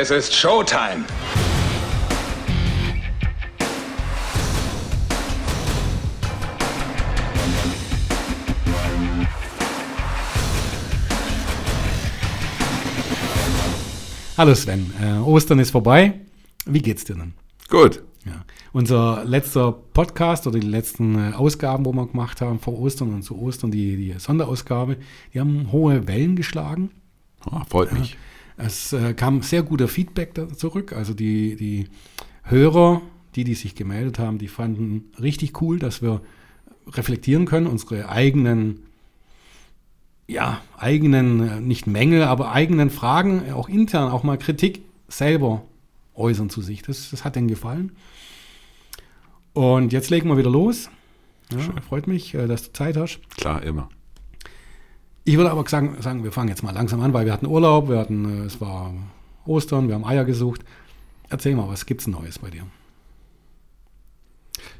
Es ist Showtime. Hallo Sven, äh, Ostern ist vorbei. Wie geht's dir denn? Gut. Ja. Unser letzter Podcast oder die letzten äh, Ausgaben, wo wir gemacht haben vor Ostern und zu Ostern, die, die Sonderausgabe, die haben hohe Wellen geschlagen. Oh, freut mich. Es äh, kam sehr guter Feedback da zurück. Also die, die Hörer, die, die sich gemeldet haben, die fanden richtig cool, dass wir reflektieren können, unsere eigenen, ja, eigenen, äh, nicht Mängel, aber eigenen Fragen, äh, auch intern, auch mal Kritik selber äußern zu sich. Das, das hat denen gefallen. Und jetzt legen wir wieder los. Ja, freut mich, äh, dass du Zeit hast. Klar, immer. Ich würde aber sagen, sagen, wir fangen jetzt mal langsam an, weil wir hatten Urlaub, wir hatten, äh, es war Ostern, wir haben Eier gesucht. Erzähl mal, was gibt's Neues bei dir?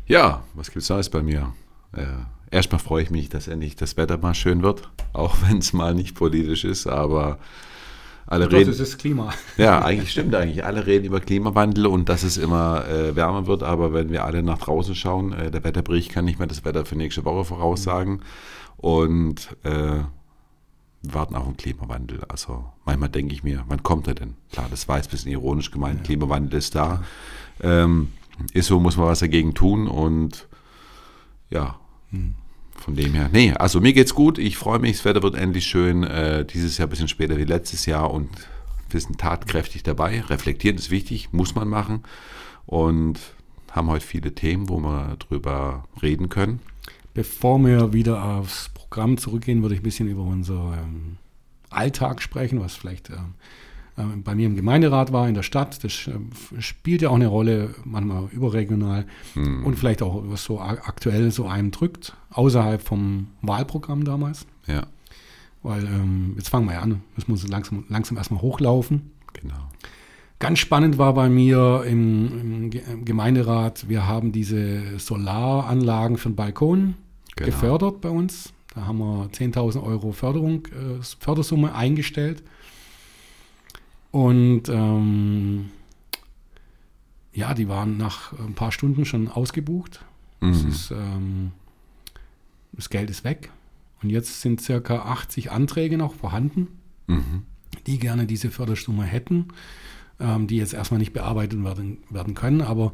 Ja, was gibt's Neues bei mir? Äh, erstmal freue ich mich, dass endlich das Wetter mal schön wird, auch wenn es mal nicht politisch ist, aber alle Doch, reden. das ist Klima. Ja, eigentlich stimmt eigentlich. Alle reden über Klimawandel und dass es immer äh, wärmer wird, aber wenn wir alle nach draußen schauen, äh, der Wetterbericht kann nicht mehr das Wetter für nächste Woche voraussagen und äh, wir warten auf den Klimawandel. Also manchmal denke ich mir, wann kommt er denn? Klar, das war jetzt ein bisschen ironisch gemeint, Klimawandel ist da. Ähm, ist so, muss man was dagegen tun und ja, von dem her. Nee, also mir geht's gut. Ich freue mich, das Wetter wird endlich schön. Äh, dieses Jahr ein bisschen später wie letztes Jahr und wir sind tatkräftig dabei. Reflektieren ist wichtig, muss man machen. Und haben heute viele Themen, wo wir drüber reden können. Bevor wir wieder aufs Programm zurückgehen, würde ich ein bisschen über unser ähm, Alltag sprechen, was vielleicht ähm, ähm, bei mir im Gemeinderat war, in der Stadt. Das spielt ja auch eine Rolle, manchmal überregional und vielleicht auch was so aktuell so einem drückt, außerhalb vom Wahlprogramm damals. Ja, Weil ähm, jetzt fangen wir ja an, müssen wir uns langsam, langsam erstmal hochlaufen. genau. Ganz spannend war bei mir im, im Gemeinderat, wir haben diese Solaranlagen für den Balkon Genau. gefördert bei uns. Da haben wir 10.000 Euro Förderung, äh, Fördersumme eingestellt. Und ähm, ja, die waren nach ein paar Stunden schon ausgebucht. Das, Mhm. ist, ähm, das Geld ist weg. Und jetzt sind circa 80 Anträge noch vorhanden Mhm. die gerne diese Fördersumme hätten, ähm, die jetzt erstmal nicht bearbeitet werden, werden können. Aber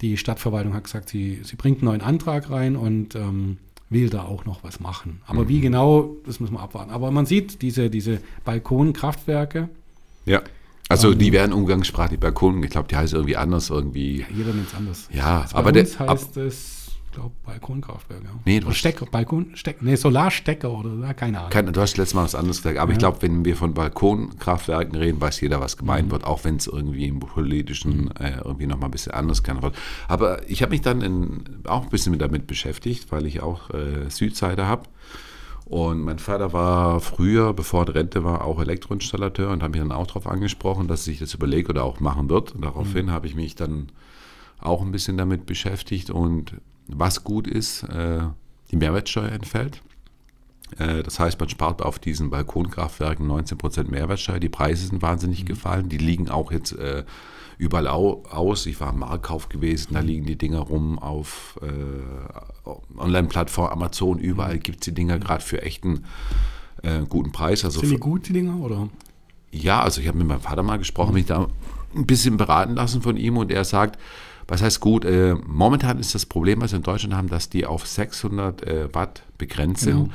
die Stadtverwaltung hat gesagt, sie, sie bringt einen neuen Antrag rein und ähm, will da auch noch was machen. Aber wie genau, das müssen wir abwarten. Aber man sieht diese, diese Balkonkraftwerke, Ja. Also Ähm, die werden umgangssprachlich Balkon, ich glaube, die heißt irgendwie anders, irgendwie. jeder nennt es anders. Ja, Jetzt aber der- uns heißt es, glaube, Balkonkraftwerk. Ja. Nee, du Stecker, Balkon, Stecker, nee, Solarstecker oder ja, keine Ahnung. Kein, du hast letztes Mal was anderes gesagt, aber ich glaube, wenn wir von Balkonkraftwerken reden, weiß jeder, was gemeint wird, auch wenn es irgendwie im politischen äh, irgendwie nochmal ein bisschen anders kann. Aber ich habe mich dann in, auch ein bisschen mit damit beschäftigt, weil ich auch äh, Südseite habe. Und mein Vater war früher, bevor er Rente war, auch Elektroinstallateur und hat mich dann auch darauf angesprochen, dass ich das überlege oder auch machen wird. Und daraufhin habe ich mich dann auch ein bisschen damit beschäftigt. Und was gut ist, äh, die Mehrwertsteuer entfällt. Äh, Das heißt, man spart auf diesen Balkonkraftwerken 19% Mehrwertsteuer. Die Preise sind wahnsinnig gefallen. Die liegen auch jetzt äh, überall au aus. Ich war im Marktkauf gewesen, da liegen die Dinger rum auf äh, Online-Plattform, Amazon, überall gibt es die Dinger gerade für echten äh, guten Preis. Also Sind die für- gut, die Dinger? Oder? ja, also ich habe mit meinem Vater mal gesprochen, mich da ein bisschen beraten lassen von ihm und er sagt, was heißt gut, äh, momentan ist das Problem, was wir in Deutschland haben, dass die auf 600 äh, Watt begrenzt sind. Genau.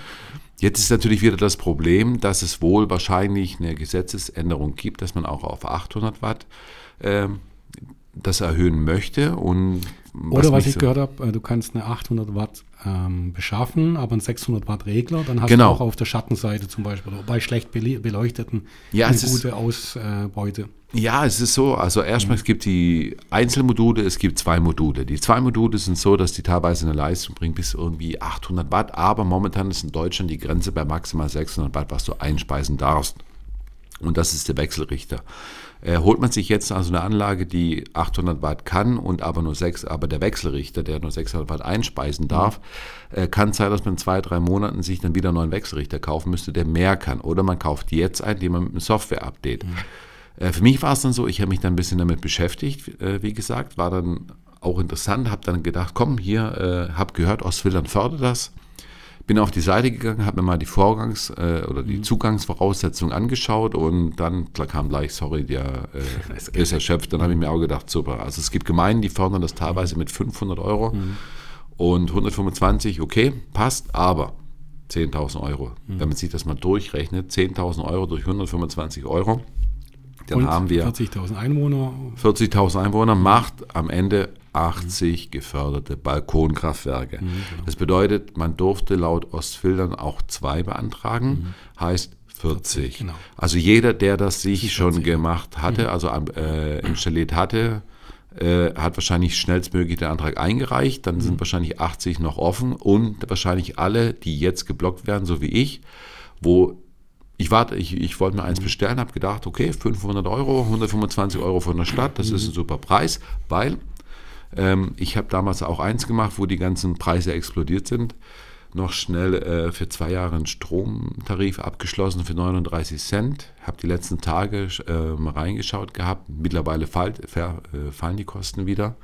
Jetzt ist natürlich wieder das Problem, dass es wohl wahrscheinlich eine Gesetzesänderung gibt, dass man auch auf 800 Watt ähm, das erhöhen möchte. Und Oder was ich so- gehört habe, du kannst eine 800 Watt ähm, beschaffen, aber einen 600 Watt Regler, dann hast Genau. du auch auf der Schattenseite zum Beispiel bei schlecht bele- beleuchteten Ja, eine es ist- gute Ausbeute. Ja, es ist so. Also erstmal, es gibt die Einzelmodule, es gibt zwei Module. Die zwei Module sind so, dass die teilweise eine Leistung bringen bis irgendwie 800 Watt, aber momentan ist in Deutschland die Grenze bei maximal 600 Watt, was du einspeisen darfst. Und das ist der Wechselrichter. Äh, holt man sich jetzt also eine Anlage, die 800 Watt kann und aber nur 6, aber der Wechselrichter, der nur 600 Watt einspeisen darf, äh, kann sein, dass man in zwei, drei Monaten sich dann wieder einen neuen Wechselrichter kaufen müsste, der mehr kann. Oder man kauft jetzt einen, den man mit einem Software-Update Äh, für mich war es dann so, ich habe mich dann ein bisschen damit beschäftigt, äh, wie gesagt, war dann auch interessant, habe dann gedacht, komm, hier, äh, habe gehört, Ostwildern fördert das. Bin auf die Seite gegangen, habe mir mal die Vorgangs- äh, oder die mhm. Zugangsvoraussetzungen angeschaut und dann kam gleich, sorry, der äh, ist erschöpft. Dann habe ich mir auch gedacht, super. Also es gibt Gemeinden, die fördern das teilweise mit 500 Euro mhm. und 125, okay, passt, aber 10.000 Euro. Mhm. Wenn man sich das mal durchrechnet, 10.000 Euro durch 125 Euro, dann und haben wir 40.000 Einwohner. 40.000 Einwohner macht am Ende 80 mhm. geförderte Balkonkraftwerke. Mhm, genau. Das bedeutet, man durfte laut Ostfildern auch zwei beantragen, mhm. heißt 40. Genau. Also jeder, der das sich schon gemacht hatte, mhm. also äh, installiert hatte, äh, hat wahrscheinlich schnellstmöglich den Antrag eingereicht. Dann sind mhm. wahrscheinlich 80 noch offen und wahrscheinlich alle, die jetzt geblockt werden, so wie ich, wo ich warte, ich, ich wollte mir eins mhm. bestellen, habe gedacht, okay, 500 Euro, 125 Euro von der Stadt, das ist ein super Preis, weil ähm, ich habe damals auch eins gemacht, wo die ganzen Preise explodiert sind. Noch schnell äh, für zwei Jahre einen Stromtarif abgeschlossen für 39 Cent. Habe die letzten Tage äh, reingeschaut gehabt. Mittlerweile fall, ver, äh, fallen die Kosten wieder.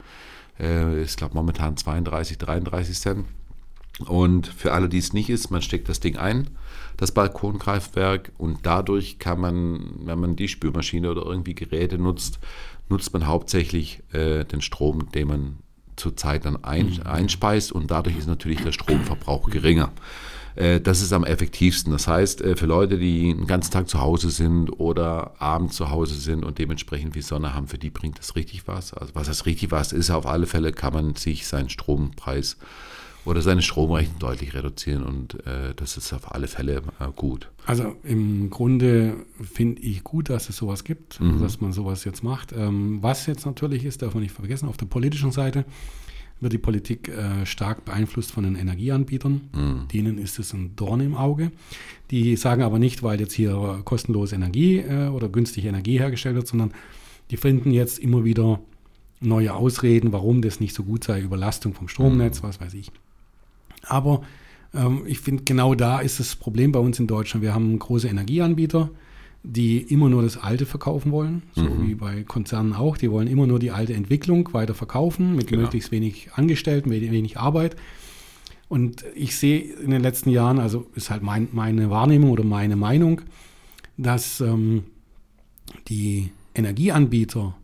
Äh, ich glaube momentan 32, 33 Cent. Und für alle, die es nicht ist, man steckt das Ding ein, das Balkongreifwerk, und dadurch kann man, wenn man die Spülmaschine oder irgendwie Geräte nutzt, nutzt man hauptsächlich äh, den Strom, den man zurzeit dann ein, mhm. einspeist und dadurch ist natürlich der Stromverbrauch geringer. Äh, das ist am effektivsten. Das heißt, äh, für Leute, die den ganzen Tag zu Hause sind oder abends zu Hause sind und dementsprechend viel Sonne haben, für die bringt das richtig was. Also was das richtig was ist, auf alle Fälle kann man sich seinen Strompreis oder seine Stromrechnung deutlich reduzieren und äh, das ist auf alle Fälle äh, gut. Also im Grunde finde ich gut, dass es sowas gibt, mhm. dass man sowas jetzt macht. Ähm, was jetzt natürlich ist, darf man nicht vergessen, auf der politischen Seite wird die Politik äh, stark beeinflusst von den Energieanbietern. Mhm. Denen ist es ein Dorn im Auge. Die sagen aber nicht, weil jetzt hier kostenlose Energie äh, oder günstige Energie hergestellt wird, sondern die finden jetzt immer wieder neue Ausreden, warum das nicht so gut sei, Überlastung vom Stromnetz, mhm. was weiß ich. Aber ähm, ich finde, genau da ist das Problem bei uns in Deutschland. Wir haben große Energieanbieter, die immer nur das Alte verkaufen wollen, so mhm. wie bei Konzernen auch. Die wollen immer nur die alte Entwicklung weiter verkaufen, mit genau. möglichst wenig Angestellten, mit wenig Arbeit. Und ich sehe in den letzten Jahren, also ist halt mein, meine Wahrnehmung oder meine Meinung, dass ähm, die Energieanbieter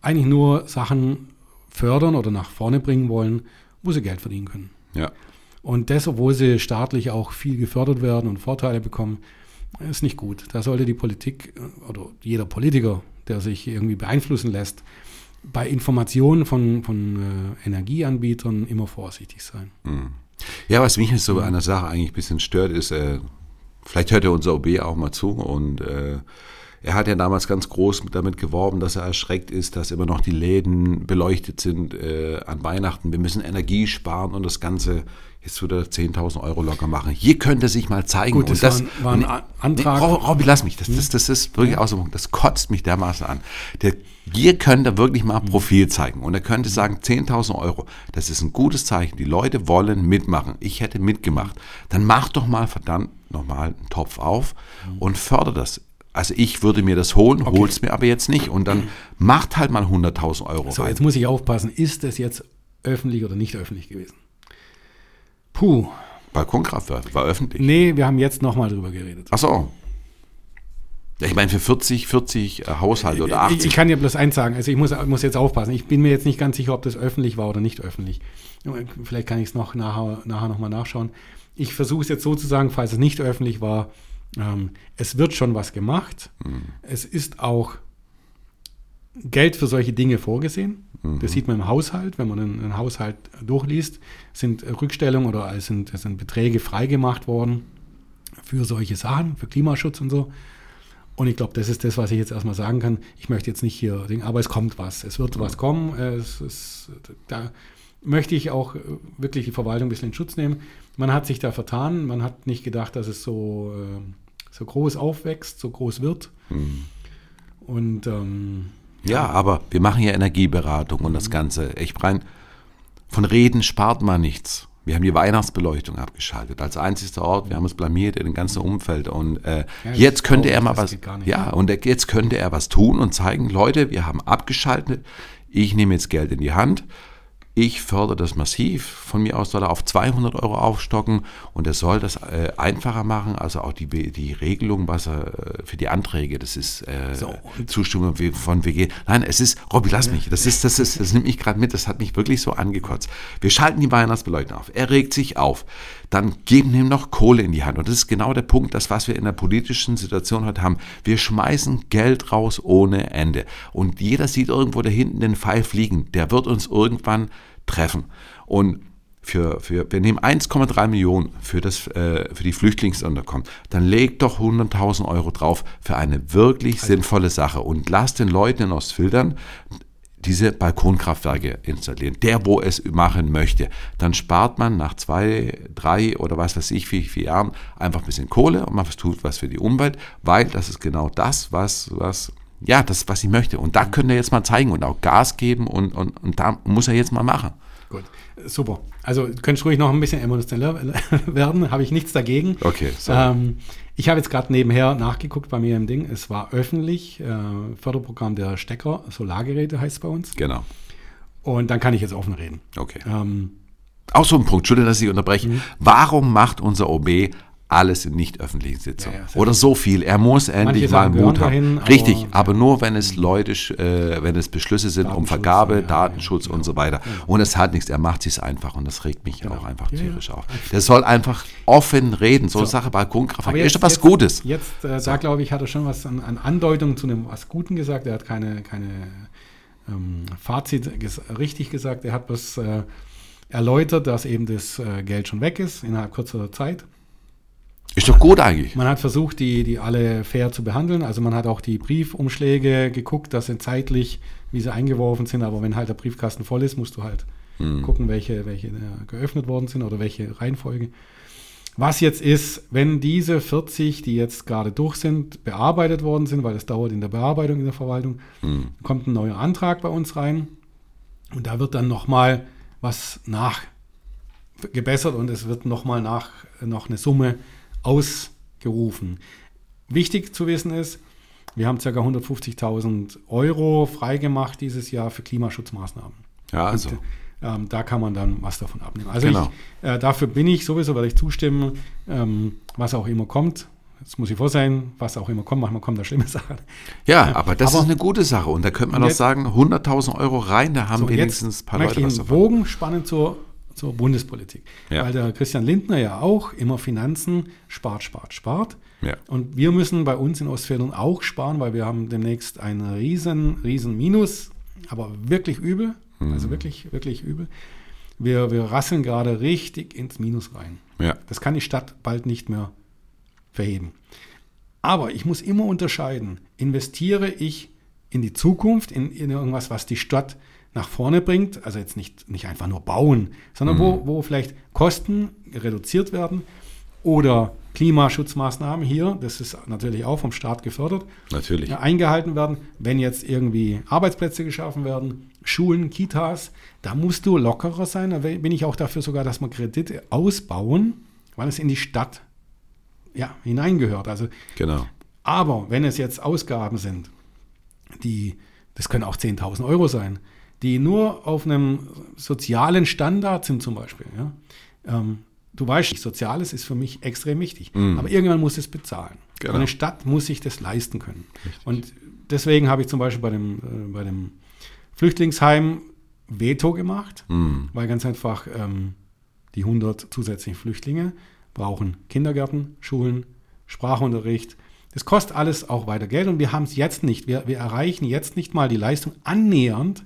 eigentlich nur Sachen fördern oder nach vorne bringen wollen, wo sie Geld verdienen können. Ja. Und das, obwohl sie staatlich auch viel gefördert werden und Vorteile bekommen, ist nicht gut. Da sollte die Politik äh, oder jeder Politiker, der sich irgendwie beeinflussen lässt, bei Informationen von, von äh, Energieanbietern immer vorsichtig sein. Mhm. Ja, was mich so an der Sache eigentlich ein bisschen stört, ist, äh, vielleicht hört ja unser OB auch mal zu und äh, er hat ja damals ganz groß damit geworben, dass er erschreckt ist, dass immer noch die Läden beleuchtet sind äh, an Weihnachten. Wir müssen Energie sparen und das Ganze jetzt würde 10.000 Euro locker machen. Hier könnte sich mal zeigen. Gut, das, das war, ein, war ein Antrag. Nee, Robby, lass mich. Das, das, das ist wirklich aus Das kotzt mich dermaßen an. Der, hier könnte wirklich mal Profil zeigen. Und er könnte sagen, 10.000 Euro, das ist ein gutes Zeichen. Die Leute wollen mitmachen. Ich hätte mitgemacht. Dann mach doch mal verdammt nochmal einen Topf auf und förder das. Also ich würde mir das holen, okay. hol's mir aber jetzt nicht. Und dann macht halt mal 100.000 Euro. So, rein. jetzt muss ich aufpassen. Ist das jetzt öffentlich oder nicht öffentlich gewesen? Puh. Balkonkraftwerk war öffentlich. Nee, wir haben jetzt nochmal drüber geredet. Ach so. Ich meine, für 40, 40 äh, Haushalte oder 80. Ich, ich, kann dir bloß eins sagen, also ich muss, muss jetzt aufpassen. Ich bin mir jetzt nicht ganz sicher, ob das öffentlich war oder nicht öffentlich. Vielleicht kann ich es noch nachher, nachher nochmal nachschauen. Ich versuche es jetzt so zu sagen, falls es nicht öffentlich war, ähm, es wird schon was gemacht. Mhm. Es ist auch Geld für solche Dinge vorgesehen. Mhm. Das sieht man im Haushalt, wenn man einen, Haushalt durchliest, sind Rückstellungen oder sind, sind Beträge freigemacht worden für solche Sachen, für Klimaschutz und so. Und ich glaube, das ist das, was ich jetzt erstmal sagen kann. Ich möchte jetzt nicht hier denken, aber es kommt was. Es wird was kommen. Es, es, da möchte ich auch wirklich die Verwaltung ein bisschen in Schutz nehmen. Man hat sich da vertan. Man hat nicht gedacht, dass es so, äh, so groß aufwächst, so groß wird. Mhm. Und ähm, ja, aber wir machen ja Energieberatung und das Ganze. Ich rein, von Reden spart man nichts. Wir haben die Weihnachtsbeleuchtung abgeschaltet als einzigster Ort. Wir haben uns blamiert in dem ganzen Umfeld. Und äh, Ja, jetzt könnte er mal was. nicht. Ja, und jetzt könnte er was tun und zeigen, Leute, wir haben abgeschaltet. Ich nehme jetzt Geld in die Hand. Ich fördere das massiv. Von mir aus soll er auf 200 Euro aufstocken und er soll das äh, einfacher machen. Also auch die, die Regelung, was er äh, für die Anträge, das ist äh, So, Zustimmung von WG. Nein, es ist, Robby, lass mich. Das ist, das ist, das nimmt mich gerade mit. Das hat mich wirklich so angekotzt. Wir schalten die Weihnachtsbeleuchtung auf. Er regt sich auf. Dann geben ihm noch Kohle in die Hand. Und das ist genau der Punkt, das, was wir in der politischen Situation heute haben. Wir schmeißen Geld raus ohne Ende. Und jeder sieht irgendwo da hinten den Pfeil fliegen. Der wird uns irgendwann treffen. Und für, für, wir nehmen 1,3 Millionen für, das, äh, für die Flüchtlingsunterkunft, dann legt doch 100.000 Euro drauf für eine wirklich sinnvolle Sache und lasst den Leuten in Ostfildern diese Balkonkraftwerke installieren, der wo es machen möchte. Dann spart man nach zwei, drei oder was weiß ich, vier, vier Jahren einfach ein bisschen Kohle und man tut was für die Umwelt, weil das ist genau das, was, was ja, das, was ich möchte. Und da könnte er jetzt mal zeigen und auch Gas geben und, und, und da muss er jetzt mal machen. Gut, super. Also du könntest ruhig noch ein bisschen emotioneller werden, habe ich nichts dagegen. Okay, sorry. Ähm, ich habe jetzt gerade nebenher nachgeguckt bei mir im Ding. Es war öffentlich, äh, Förderprogramm der Stecker, Solargeräte heißt es bei uns. Genau. Und dann kann ich jetzt offen reden. Okay. Ähm, Auch so ein Punkt, Entschuldigung, dass ich unterbreche. Warum macht unser OB alles in nicht öffentlichen Sitzungen? Ja, ja, Oder so viel. Er muss endlich mal Mut haben. dahin, aber- Richtig, aber nur wenn es Leute, äh, wenn es Beschlüsse sind um Vergabe, ja, ja, Datenschutz und so weiter. Und es hat nichts, er macht es einfach und das regt mich auch einfach Ja, ja. tierisch auf. Der soll einfach offen reden. So eine Sache Balkonkraftwerk ist doch was jetzt, Gutes. Jetzt, äh, da glaube ich, hat er schon was an, an Andeutungen zu einem was Guten gesagt. Er hat keine, keine ähm, Fazit ges richtig gesagt. Er hat was äh, erläutert, dass eben das äh, Geld schon weg ist innerhalb kurzer Zeit. Ist doch gut eigentlich. Man hat versucht, die, die alle fair zu behandeln. Also man hat auch die Briefumschläge geguckt, dass sie zeitlich, wie sie eingeworfen sind. Aber wenn halt der Briefkasten voll ist, musst du halt gucken, welche, welche äh, geöffnet worden sind oder welche Reihenfolge. Was jetzt ist, wenn diese 40, die jetzt gerade durch sind, bearbeitet worden sind, weil es dauert in der Bearbeitung in der Verwaltung, kommt ein neuer Antrag bei uns rein und da wird dann nochmal was nachgebessert und es wird nochmal nach noch eine Summe ausgerufen. Wichtig zu wissen ist, wir haben ca. 150.000 Euro freigemacht dieses Jahr für Klimaschutzmaßnahmen. Ja, also. Und, ähm, da kann man dann was davon abnehmen. Also Genau. ich, äh, dafür bin ich sowieso, werde ich zustimmen, ähm, was auch immer kommt. Jetzt muss ich vor sein, was auch immer kommt. Manchmal kommen da schlimme Sachen. Ja, aber das Aber- ist eine gute Sache. Und da könnte man doch sagen, 100.000 Euro rein, da haben So, wenigstens ein paar Leute was davon. Bogen spannen zur, zur Bundespolitik. Ja. Weil der Christian Lindner ja auch immer Finanzen spart, spart, spart. Ja. Und wir müssen bei uns in Ostfildern auch sparen, weil wir haben demnächst ein riesen, riesen Minus, aber wirklich übel. Mhm. Also wirklich, wirklich übel. Wir, wir rasseln gerade richtig ins Minus rein. Ja. Das kann die Stadt bald nicht mehr verheben. Aber ich muss immer unterscheiden, investiere ich in die Zukunft, in, in irgendwas, was die Stadt nach vorne bringt, also jetzt nicht, nicht einfach nur bauen, sondern wo, wo vielleicht Kosten reduziert werden oder Klimaschutzmaßnahmen hier, das ist natürlich auch vom Staat gefördert, Natürlich. eingehalten werden. Wenn jetzt irgendwie Arbeitsplätze geschaffen werden, Schulen, Kitas, da musst du lockerer sein. Da bin ich auch dafür sogar, dass wir Kredite ausbauen, weil es in die Stadt ja, hineingehört. Also, Genau. aber wenn es jetzt Ausgaben sind, die, das können auch 10.000 Euro sein, die nur auf einem sozialen Standard sind zum Beispiel. Ja? Ähm, du weißt, Soziales ist für mich extrem wichtig. Aber irgendwann muss es bezahlen. Genau. Eine Stadt muss sich das leisten können. Und deswegen habe ich zum Beispiel bei dem, äh, bei dem Flüchtlingsheim Veto gemacht, weil ganz einfach ähm, die 100 zusätzlichen Flüchtlinge brauchen Kindergärten, Schulen, Sprachunterricht. Das kostet alles auch weiter Geld und wir haben es jetzt nicht. Wir, wir erreichen jetzt nicht mal die Leistung annähernd,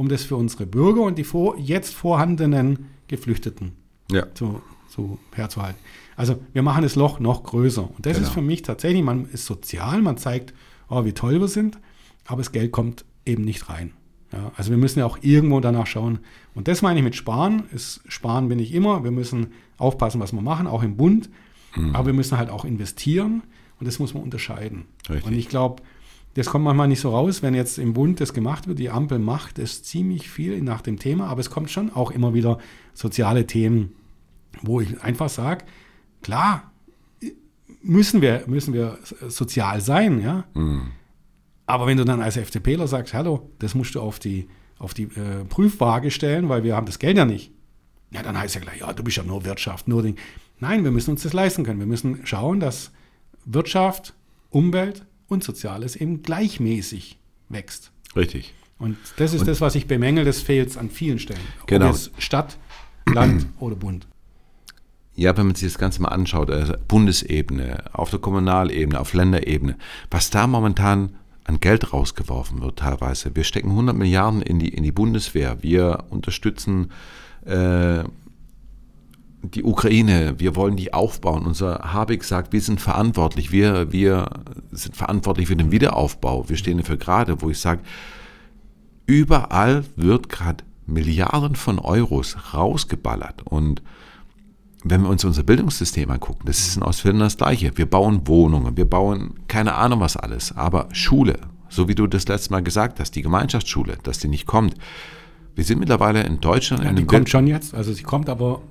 um das für unsere Bürger und die vor, jetzt vorhandenen Geflüchteten Ja. zu, zu herzuhalten. Also wir machen das Loch noch größer. Und das Genau. ist für mich tatsächlich, man ist sozial, man zeigt, oh, wie toll wir sind, aber das Geld kommt eben nicht rein. Ja, also wir müssen ja auch irgendwo danach schauen. Und das meine ich mit Sparen. Ist, sparen bin ich immer. Wir müssen aufpassen, was wir machen, auch im Bund. Mhm. Aber wir müssen halt auch investieren und das muss man unterscheiden. Richtig. Und ich glaube, das kommt manchmal nicht so raus, wenn jetzt im Bund das gemacht wird. Die Ampel macht es ziemlich viel nach dem Thema, aber es kommt schon auch immer wieder soziale Themen wo ich einfach sage, klar, müssen wir, müssen wir sozial sein, ja. Mhm. Aber wenn du dann als FDPler sagst, hallo, das musst du auf die, auf die äh, Prüfwaage stellen, weil wir haben das Geld ja nicht. Ja, dann heißt ja gleich, ja, du bist ja nur Wirtschaft, nur Ding. Nein, wir müssen uns das leisten können. Wir müssen schauen, dass Wirtschaft, Umwelt und Soziales eben gleichmäßig wächst. Richtig. Und das ist und das, was ich bemängel, das fehlt an vielen Stellen. Genau. Ob es Stadt, Land oder Bund. Ja, wenn man sich das Ganze mal anschaut, also Bundesebene, auf der Kommunalebene, auf Länderebene, was da momentan an Geld rausgeworfen wird teilweise. Wir stecken 100 Milliarden in die, in die Bundeswehr. Wir unterstützen äh, die Ukraine, wir wollen die aufbauen. Unser Habeck sagt, wir sind verantwortlich, wir, wir sind verantwortlich für den Wiederaufbau, wir stehen dafür gerade, wo ich sage, überall wird gerade Milliarden von Euros rausgeballert und wenn wir uns unser Bildungssystem angucken, das ist in Ostfildern das Gleiche. Wir bauen Wohnungen, wir bauen keine Ahnung was alles, aber Schule, so wie du das letzte Mal gesagt hast, die Gemeinschaftsschule, dass die nicht kommt. Wir sind mittlerweile in Deutschland. Ja, in die kommt schon jetzt, also sie kommt, aber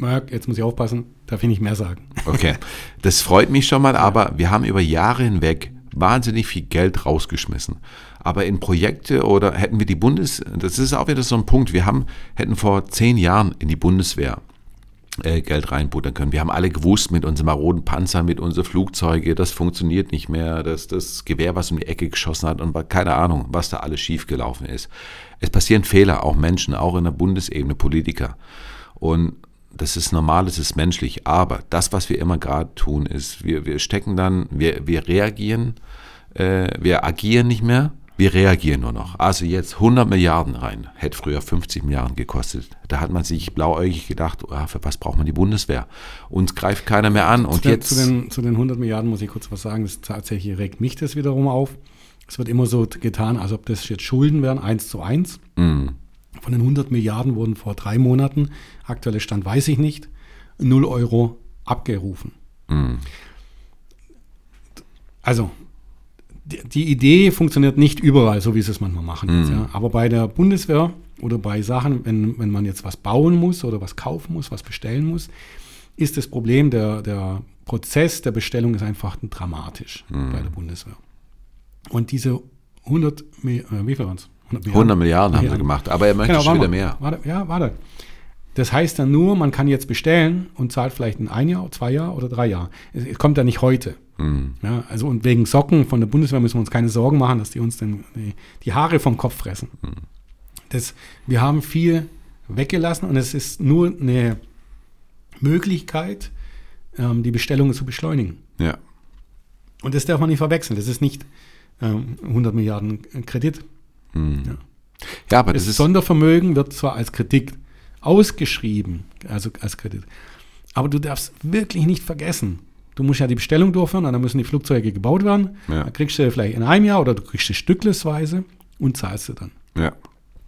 Marc, jetzt muss ich aufpassen, darf ich nicht mehr sagen. Okay, das freut mich schon mal, aber wir haben über Jahre hinweg wahnsinnig viel Geld rausgeschmissen. Aber in Projekte oder hätten wir die Bundes, das ist auch wieder so ein Punkt, wir haben, hätten vor zehn Jahren in die Bundeswehr äh, Geld reinbuttern können. Wir haben alle gewusst mit unseren maroden Panzern, mit unseren Flugzeugen, das funktioniert nicht mehr, dass das Gewehr, was um die Ecke geschossen hat und keine Ahnung, was da alles schiefgelaufen ist. Es passieren Fehler, auch Menschen, auch in der Bundesebene, Politiker. Und das ist normal, das ist menschlich. Aber das, was wir immer gerade tun, ist, wir, wir stecken dann, wir, wir reagieren, äh, wir agieren nicht mehr, wir reagieren nur noch. Also jetzt 100 Milliarden rein, hätte früher 50 Milliarden gekostet. Da hat man sich blauäugig gedacht, oh, für was braucht man die Bundeswehr? Uns greift keiner mehr an. Und zu, jetzt zu den, zu den 100 Milliarden muss ich kurz was sagen. Das tatsächlich regt mich das wiederum auf. Es wird immer so getan, als ob das jetzt Schulden wären, eins zu eins. Mm. Von den 100 Milliarden wurden vor drei Monaten, aktuelle Stand weiß ich nicht, 0 Euro abgerufen. Mm. Also, die, die, Idee funktioniert nicht überall, so wie sie es manchmal machen. Jetzt, ja. Aber bei der Bundeswehr oder bei Sachen, wenn, wenn man jetzt was bauen muss oder was kaufen muss, was bestellen muss, ist das Problem, der, der Prozess der Bestellung ist einfach dramatisch mm. bei der Bundeswehr. Und diese 100, äh, wie viel waren es? 100 Milliarden, 100 Milliarden haben ja. sie gemacht, aber er möchte genau, schon wieder mehr. Warte, ja, warte. Das heißt dann nur, man kann jetzt bestellen und zahlt vielleicht in ein Jahr, zwei Jahr oder drei Jahre. Es, es kommt ja nicht heute. Mhm. Ja, also und wegen Socken von der Bundeswehr müssen wir uns keine Sorgen machen, dass die uns dann die, die Haare vom Kopf fressen. Mhm. Das, wir haben viel weggelassen und es ist nur eine Möglichkeit, ähm, die Bestellungen zu beschleunigen. Ja. Und das darf man nicht verwechseln. Das ist nicht ähm, 100 Milliarden Kredit. Hm. Ja. ja. aber das, das Sondervermögen wird zwar als Kredit ausgeschrieben, also als Kredit, aber du darfst wirklich nicht vergessen, du musst ja die Bestellung durchführen, dann müssen die Flugzeuge gebaut werden. Ja. Dann kriegst du vielleicht in einem Jahr oder du kriegst es stücklesweise und zahlst du dann. Ja.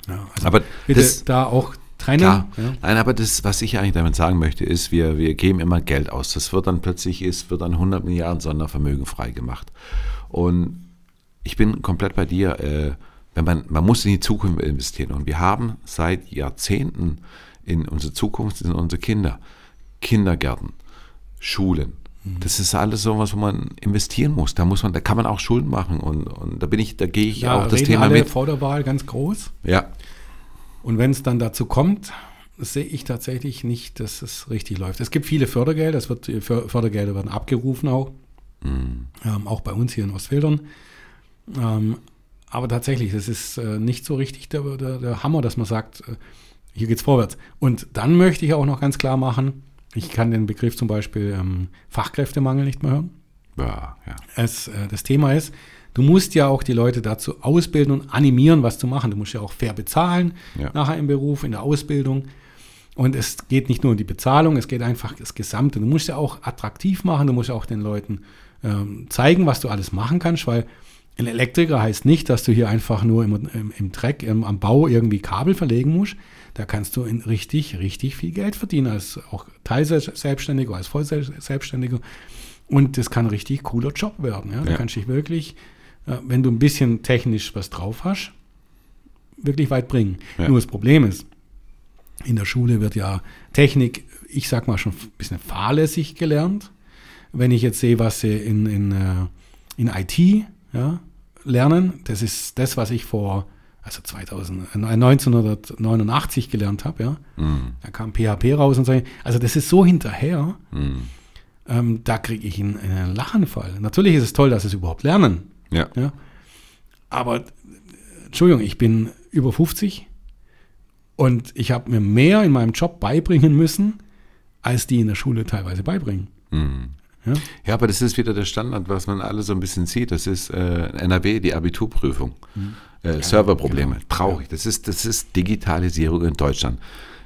ja also aber bitte das, da auch trennen. Klar. Ja. Nein, aber das, was ich eigentlich damit sagen möchte, ist, wir, wir geben immer Geld aus. Das wird dann plötzlich ist, wird dann 100 Milliarden Sondervermögen freigemacht. Und ich bin komplett bei dir. Äh, wenn man, man muss in die Zukunft investieren. Und wir haben seit Jahrzehnten in unsere Zukunft, in unsere Kinder, Kindergärten, Schulen. Mhm. Das ist alles so was, wo man investieren muss. Da muss man, da kann man auch Schulden machen und, und da bin ich, da gehe ich ja, auch das Thema alle mit. vor der Wahl ganz groß. Ja. Und wenn es dann dazu kommt, sehe ich tatsächlich nicht, dass es richtig läuft. Es gibt viele Fördergelder, es wird, Fördergelder werden abgerufen auch, mhm. ähm, auch bei uns hier in Ostfildern. Ähm, aber tatsächlich, das ist äh, nicht so richtig der, der, der, Hammer, dass man sagt, äh, hier geht's vorwärts. Und dann möchte ich auch noch ganz klar machen, ich kann den Begriff zum Beispiel ähm, Fachkräftemangel nicht mehr hören. Ja, ja. Es, äh, das Thema ist, du musst ja auch die Leute dazu ausbilden und animieren, was zu machen. Du musst ja auch fair bezahlen, ja. nachher im Beruf, in der Ausbildung. Und es geht nicht nur um die Bezahlung, es geht einfach das Gesamte. Du musst ja auch attraktiv machen, du musst ja auch den Leuten ähm, zeigen, was du alles machen kannst, weil ein Elektriker heißt nicht, dass du hier einfach nur im, im, im Dreck, im, am Bau irgendwie Kabel verlegen musst. Da kannst du in richtig, richtig viel Geld verdienen, als auch Teilselbstständiger, als Vollselbstständiger. Und das kann ein richtig cooler Job werden. Ja? Du kannst dich wirklich, äh, wenn du ein bisschen technisch was drauf hast, wirklich weit bringen. Ja. Nur das Problem ist, In der Schule wird ja Technik, ich sag mal schon ein bisschen fahrlässig gelernt. Wenn ich jetzt sehe, was sie in, in, äh, in IT ja, lernen, das ist das, was ich vor also 2000, 1989 gelernt habe, ja. Mm. Da kam PHP raus und so. Also das ist so hinterher, mm. ähm, da kriege ich einen, einen, Lachanfall. Natürlich ist es toll, dass sie es überhaupt lernen. Ja. ja. Aber, Entschuldigung, ich bin über 50 und ich habe mir mehr in meinem Job beibringen müssen, als die in der Schule teilweise beibringen. Mm. Ja? ja, aber das ist wieder der Standard, was man alle so ein bisschen sieht. Das ist äh, NRW, die Abiturprüfung. Mhm äh, Serverprobleme. Genau. Traurig. Das ist, das ist Digitalisierung in Deutschland.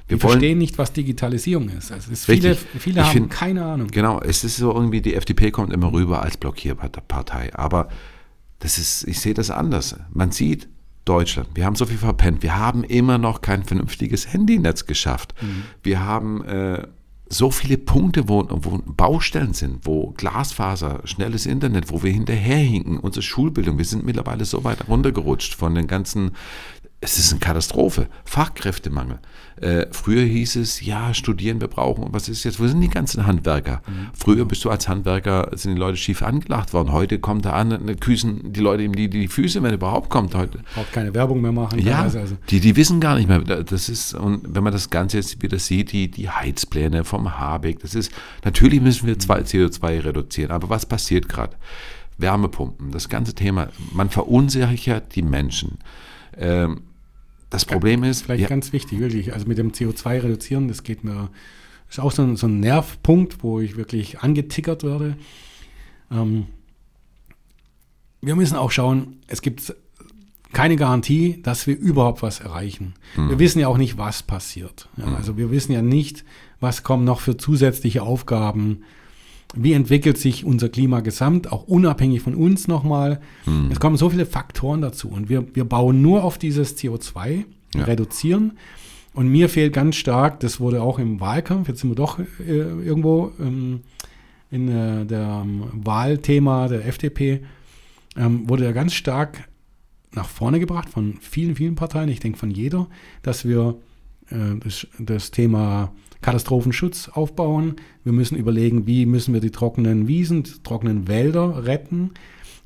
Wir, Wir verstehen nicht, was Digitalisierung ist. Also ist viele, viele haben find, keine Ahnung. Genau, es ist so irgendwie, die FDP kommt immer rüber als Blockierpartei. Aber das ist, ich sehe das anders. Man sieht, Deutschland, wir haben so viel verpennt. Wir haben immer noch kein vernünftiges Handynetz geschafft. Mhm. Wir haben äh, so viele Punkte, wo, wo Baustellen sind, wo Glasfaser, schnelles Internet, wo wir hinterherhinken, unsere Schulbildung, wir sind mittlerweile so weit runtergerutscht von den ganzen es ist eine Katastrophe. Fachkräftemangel. Äh, früher hieß es, ja, studieren wir brauchen. Und was ist jetzt? Wo sind die ganzen Handwerker? Mhm. Früher bist du als Handwerker, sind die Leute schief angelacht worden. Heute kommt da an, küssen die Leute ihm die, die Füße, wenn überhaupt kommt. Heute. Braucht keine Werbung mehr machen. Ja, also. die, die wissen gar nicht mehr. Das ist, und wenn man das Ganze jetzt wieder sieht, die, die Heizpläne vom Habeck, das ist, natürlich müssen wir CO2 reduzieren. Aber was passiert gerade? Wärmepumpen, das ganze Thema, man verunsichert die Menschen. Ähm, das Problem ist. Vielleicht ja, ganz wichtig, wirklich. Also mit dem CO2 reduzieren, das geht mir, ist auch so ein, so ein Nervpunkt, wo ich wirklich angetickert werde. Ähm, wir müssen auch schauen, es gibt keine Garantie, dass wir überhaupt was erreichen. Hm. Wir wissen ja auch nicht, was passiert. Ja, hm. Also wir wissen ja nicht, was kommen noch für zusätzliche Aufgaben wie entwickelt sich unser Klima gesamt, auch unabhängig von uns nochmal. Hm. Es kommen so viele Faktoren dazu und wir, wir bauen nur auf dieses CO2, ja. reduzieren. Und mir fehlt ganz stark, das wurde auch im Wahlkampf, jetzt sind wir doch äh, irgendwo ähm, in äh, der ähm, Wahlthema der FDP, ähm, wurde ja ganz stark nach vorne gebracht von vielen, vielen Parteien, ich denke von jeder, dass wir äh, das, das Thema Katastrophenschutz aufbauen. Wir müssen überlegen, wie müssen wir die trockenen Wiesen, die trockenen Wälder retten.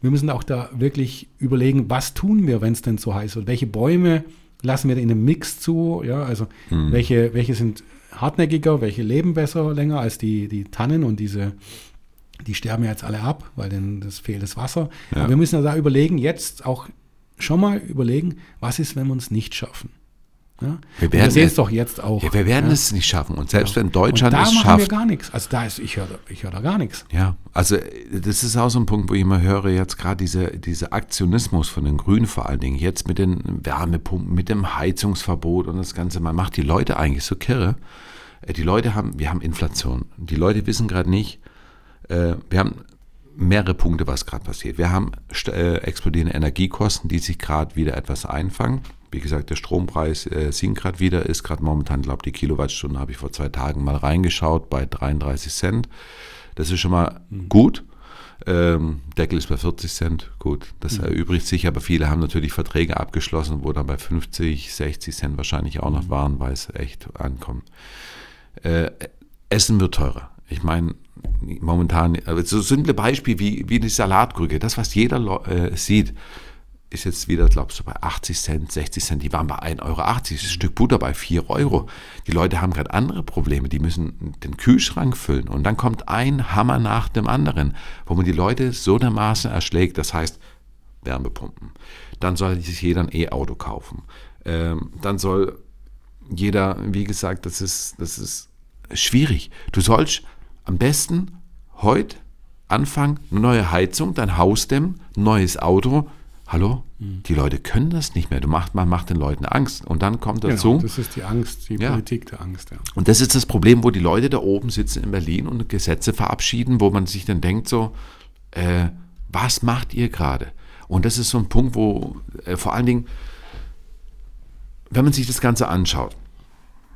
Wir müssen auch da wirklich überlegen, was tun wir, wenn es denn so heiß wird. Welche Bäume lassen wir in einem Mix zu? Ja, also hm. welche, welche sind hartnäckiger, welche leben besser länger als die, die Tannen und diese, die sterben ja jetzt alle ab, weil denn das fehlt das Wasser. Ja. Aber wir müssen da überlegen, jetzt auch schon mal überlegen, was ist, wenn wir es nicht schaffen? Ja? Wir, werden sehen es doch jetzt auch. Ja, wir werden ja? es nicht schaffen. Und selbst wenn Deutschland es schafft. Da machen wir gar nichts. Also da ist, ich höre ich hör da gar nichts. Ja, also das ist auch so ein Punkt, wo ich immer höre, jetzt gerade diese, diese Aktionismus von den Grünen vor allen Dingen, jetzt mit den Wärmepumpen, mit dem Heizungsverbot und das Ganze, man macht die Leute eigentlich so kirre. Äh, die Leute haben, wir haben Inflation. Die Leute wissen gerade nicht, äh, wir haben mehrere Punkte, was gerade passiert. Wir haben äh, explodierende Energiekosten, die sich gerade wieder etwas einfangen. Wie gesagt, der Strompreis äh, sinkt gerade wieder, ist gerade momentan, glaube ich, die Kilowattstunde habe ich vor zwei Tagen mal reingeschaut, bei 33 Cent. Das ist schon mal mhm. gut. Ähm, Deckel ist bei 40 Cent, gut, das mhm. erübrigt sich, aber viele haben natürlich Verträge abgeschlossen, wo dann bei 50, 60 Cent wahrscheinlich auch noch mhm. waren, weil es echt ankommt. Äh, Essen wird teurer. Ich meine, momentan, also so simple Beispiel wie, wie die Salatkrücke, das, was jeder äh, sieht ist jetzt wieder, ich, so bei 80 Cent, 60 Cent. Die waren bei 1,80 Euro. Das Stück Butter bei 4 Euro. Die Leute haben gerade andere Probleme. Die müssen den Kühlschrank füllen. Und dann kommt ein Hammer nach dem anderen, wo man die Leute so dermaßen erschlägt. Das heißt, Wärmepumpen. Dann soll sich jeder ein E-Auto kaufen. Ähm, dann soll jeder, wie gesagt, das ist, das ist schwierig. Du sollst am besten heute anfangen, neue Heizung, dein Haus dämmen, neues Auto, Hallo? Mhm. Die Leute können das nicht mehr. Du macht, man macht den Leuten Angst. Und dann kommt dazu. Genau, das ist die Angst, die ja. Politik der Angst. Ja. Und das ist das Problem, wo die Leute da oben sitzen in Berlin und Gesetze verabschieden, wo man sich dann denkt, so, äh, was macht ihr gerade? Und das ist so ein Punkt, wo äh, vor allen Dingen, wenn man sich das Ganze anschaut,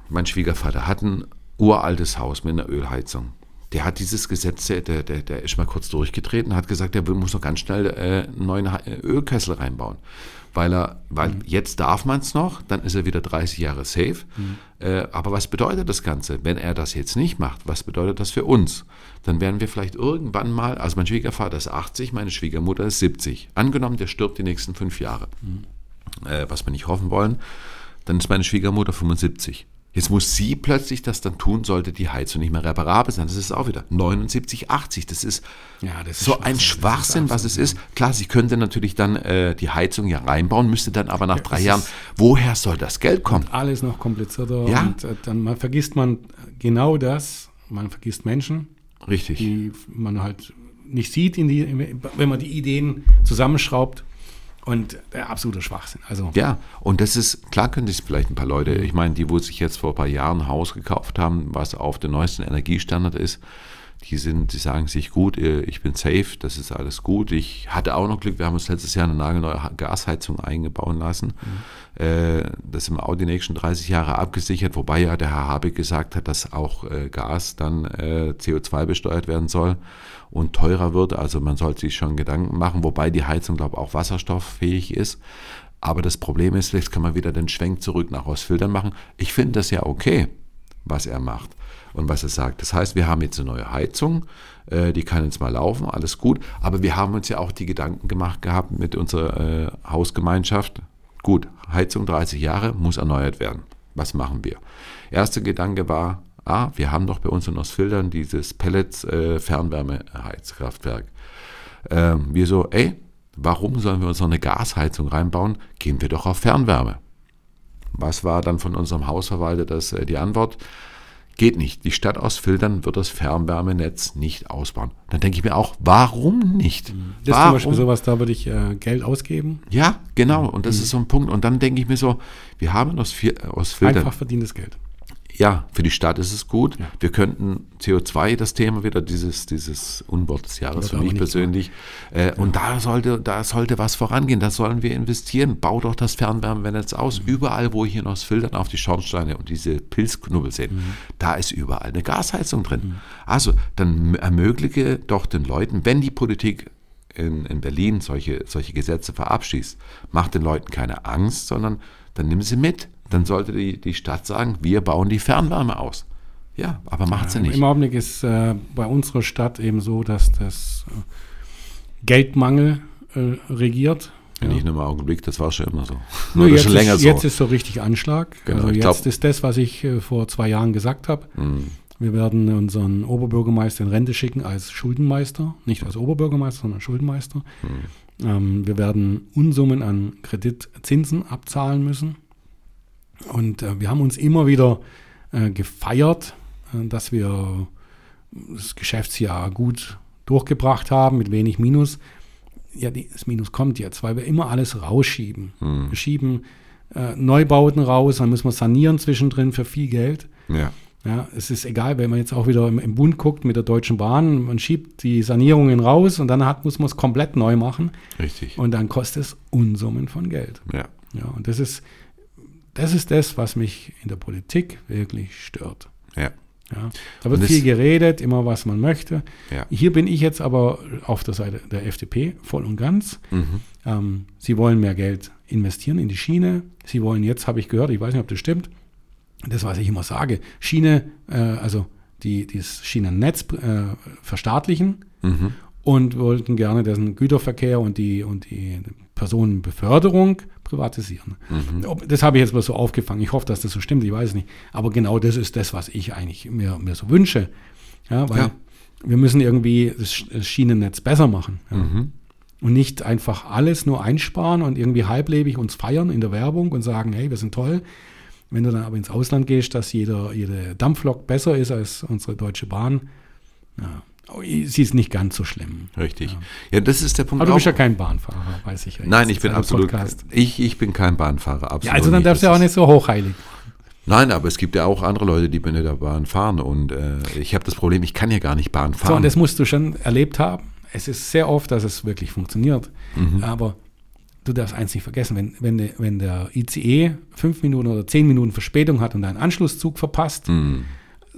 mein Schwiegervater hat ein uraltes Haus mit einer Ölheizung. Der hat dieses Gesetz, der, der, der ist mal kurz durchgetreten, hat gesagt, der muss noch ganz schnell äh, einen neuen Ölkessel reinbauen. Weil er, weil mhm. jetzt darf man es noch, dann ist er wieder 30 Jahre safe. Mhm. Äh, aber was bedeutet das Ganze? Wenn er das jetzt nicht macht, was bedeutet das für uns? Dann werden wir vielleicht irgendwann mal, also mein Schwiegervater ist 80, meine Schwiegermutter ist 70. Angenommen, der stirbt die nächsten fünf Jahre, mhm. äh, was wir nicht hoffen wollen, dann ist meine Schwiegermutter 75. Jetzt muss sie plötzlich das dann tun, sollte die Heizung nicht mehr reparabel sein. Das ist auch wieder 79, 80. Das ist, ja, das ist so ein Schwachsinn, was es ist. Klar, sie könnte natürlich dann äh, die Heizung ja reinbauen, müsste dann aber nach ja, drei Jahren, woher soll das Geld kommen? Alles noch komplizierter. Ja. Und äh, dann man vergisst man genau das. Man vergisst Menschen. Richtig. Die man halt nicht sieht, die, wenn man die Ideen zusammenschraubt. Und der absolute Schwachsinn. Also ja, und das ist, klar können sich vielleicht ein paar Leute, ich meine, die, wo sich jetzt vor ein paar Jahren ein Haus gekauft haben, was auf den neuesten Energiestandard ist, die sind, die sagen sich gut, äh, ich bin safe, das ist alles gut. Ich hatte auch noch Glück, wir haben uns letztes Jahr eine nagelneue Gasheizung eingebauen lassen. Mhm. Äh, das im Audi die nächsten 30 Jahre abgesichert, wobei ja der Herr Habeck gesagt hat, dass auch äh, Gas dann CO2 besteuert werden soll und teurer wird. Also man sollte sich schon Gedanken machen, wobei die Heizung, glaube ich, auch wasserstofffähig ist. Aber das Problem ist, jetzt kann man wieder den Schwenk zurück nach Ostfiltern machen. Ich finde das ja okay, was er macht und was er sagt. Das heißt, wir haben jetzt eine neue Heizung, äh, die kann jetzt mal laufen, alles gut. Aber wir haben uns ja auch die Gedanken gemacht gehabt mit unserer äh, Hausgemeinschaft. Gut, Heizung 30 Jahre muss erneuert werden. Was machen wir? Erster Gedanke war, ah, wir haben doch bei uns in Ostfildern dieses Pellets-Fernwärmeheizkraftwerk. Äh, ähm, wir so, ey, warum sollen wir uns noch eine Gasheizung reinbauen? Gehen wir doch auf Fernwärme. Was war dann von unserem Hausverwalter das, äh, die Antwort? Geht nicht. Die Stadt Ostfildern wird das Fernwärmenetz nicht ausbauen. Dann denke ich mir auch, warum nicht? Das ist zum Beispiel sowas, da würde ich äh, Geld ausgeben. Ja, genau. Und das mhm. ist so ein Punkt. Und dann denke ich mir so, wir haben in Ostfildern. Einfach verdientes Geld ja, für die Stadt ist es gut. Ja. Wir könnten CO2, das Thema wieder, dieses, dieses Unwort des Jahres für mich persönlich. Äh, ja. Und da sollte, da sollte was vorangehen. Da sollen wir investieren. Bau doch das Fernwärmenetz aus. Mhm. Überall, wo ich in Ostfildern auf die Schornsteine und diese Pilzknubbel sehe, mhm. da ist überall eine Gasheizung drin. Mhm. Also dann ermögliche doch den Leuten, wenn die Politik in, in Berlin solche, solche Gesetze verabschießt, macht den Leuten keine Angst, sondern dann nimm sie mit dann sollte die, die Stadt sagen, wir bauen die Fernwärme aus. Ja, aber macht sie ja, nicht. Im Augenblick ist äh, bei unserer Stadt eben so, dass das äh, Geldmangel äh, regiert. Ja. Nicht nur im Augenblick, das war schon immer so. Nur jetzt, schon länger ist, so. jetzt ist so richtig Anschlag. Genau, also jetzt glaub, ist das, was ich äh, vor zwei Jahren gesagt habe. Mhm. Wir werden unseren Oberbürgermeister in Rente schicken als Schuldenmeister, nicht als Oberbürgermeister, sondern Schuldenmeister. Mhm. Ähm, wir werden Unsummen an Kreditzinsen abzahlen müssen. Und äh, wir haben uns immer wieder äh, gefeiert, äh, dass wir das Geschäftsjahr gut durchgebracht haben, mit wenig Minus. Ja, die, das Minus kommt jetzt, weil wir immer alles rausschieben. Hm. Wir schieben äh, Neubauten raus, dann müssen wir sanieren zwischendrin für viel Geld. Ja. Ja, es ist egal, wenn man jetzt auch wieder im, im, Bund guckt mit der Deutschen Bahn, man schiebt die Sanierungen raus und dann hat, muss man es komplett neu machen. Richtig. Und dann kostet es Unsummen von Geld. Ja. Ja, und das ist, das ist das, was mich in der Politik wirklich stört. Ja. Ja, da wird viel geredet, immer was man möchte. Ja. Hier bin ich jetzt aber auf der Seite der FDP voll und ganz. Mhm. Ähm, sie wollen mehr Geld investieren in die Schiene. Sie wollen jetzt, habe ich gehört, ich weiß nicht, ob das stimmt, das, was ich immer sage, Schiene, äh, also die, das Schienennetz äh, verstaatlichen mhm. und wollten gerne den Güterverkehr und die, und die Personenbeförderung privatisieren. Mhm. Das habe ich jetzt mal so aufgefangen. Ich hoffe, dass das so stimmt, ich weiß es nicht. Aber genau das ist das, was ich eigentlich mir, mir so wünsche. Ja, weil ja. wir müssen irgendwie das Schienennetz besser machen. Ja. Mhm. Und nicht einfach alles nur einsparen und irgendwie halblebig uns feiern in der Werbung und sagen, hey, wir sind toll. Wenn du dann aber ins Ausland gehst, dass jeder, jede Dampflok besser ist als unsere Deutsche Bahn, ja, Oh, sie ist nicht ganz so schlimm. Richtig. Ja, ja das ist der Punkt. Aber du bist ja kein Bahnfahrer, weiß ich. Ja. Nein, ich bin absolut. Ich, ich bin kein Bahnfahrer, absolut. Ja, also dann darfst du ja auch nicht so hochheilig. Nein, aber es gibt ja auch andere Leute, die mit der Bahn fahren und äh, ich habe das Problem, ich kann ja gar nicht Bahn fahren. So, und das musst du schon erlebt haben. Es ist sehr oft, dass es wirklich funktioniert. Mhm. Aber du darfst eins nicht vergessen, wenn, wenn, wenn der ICE fünf Minuten oder zehn Minuten Verspätung hat und deinen Anschlusszug verpasst, mhm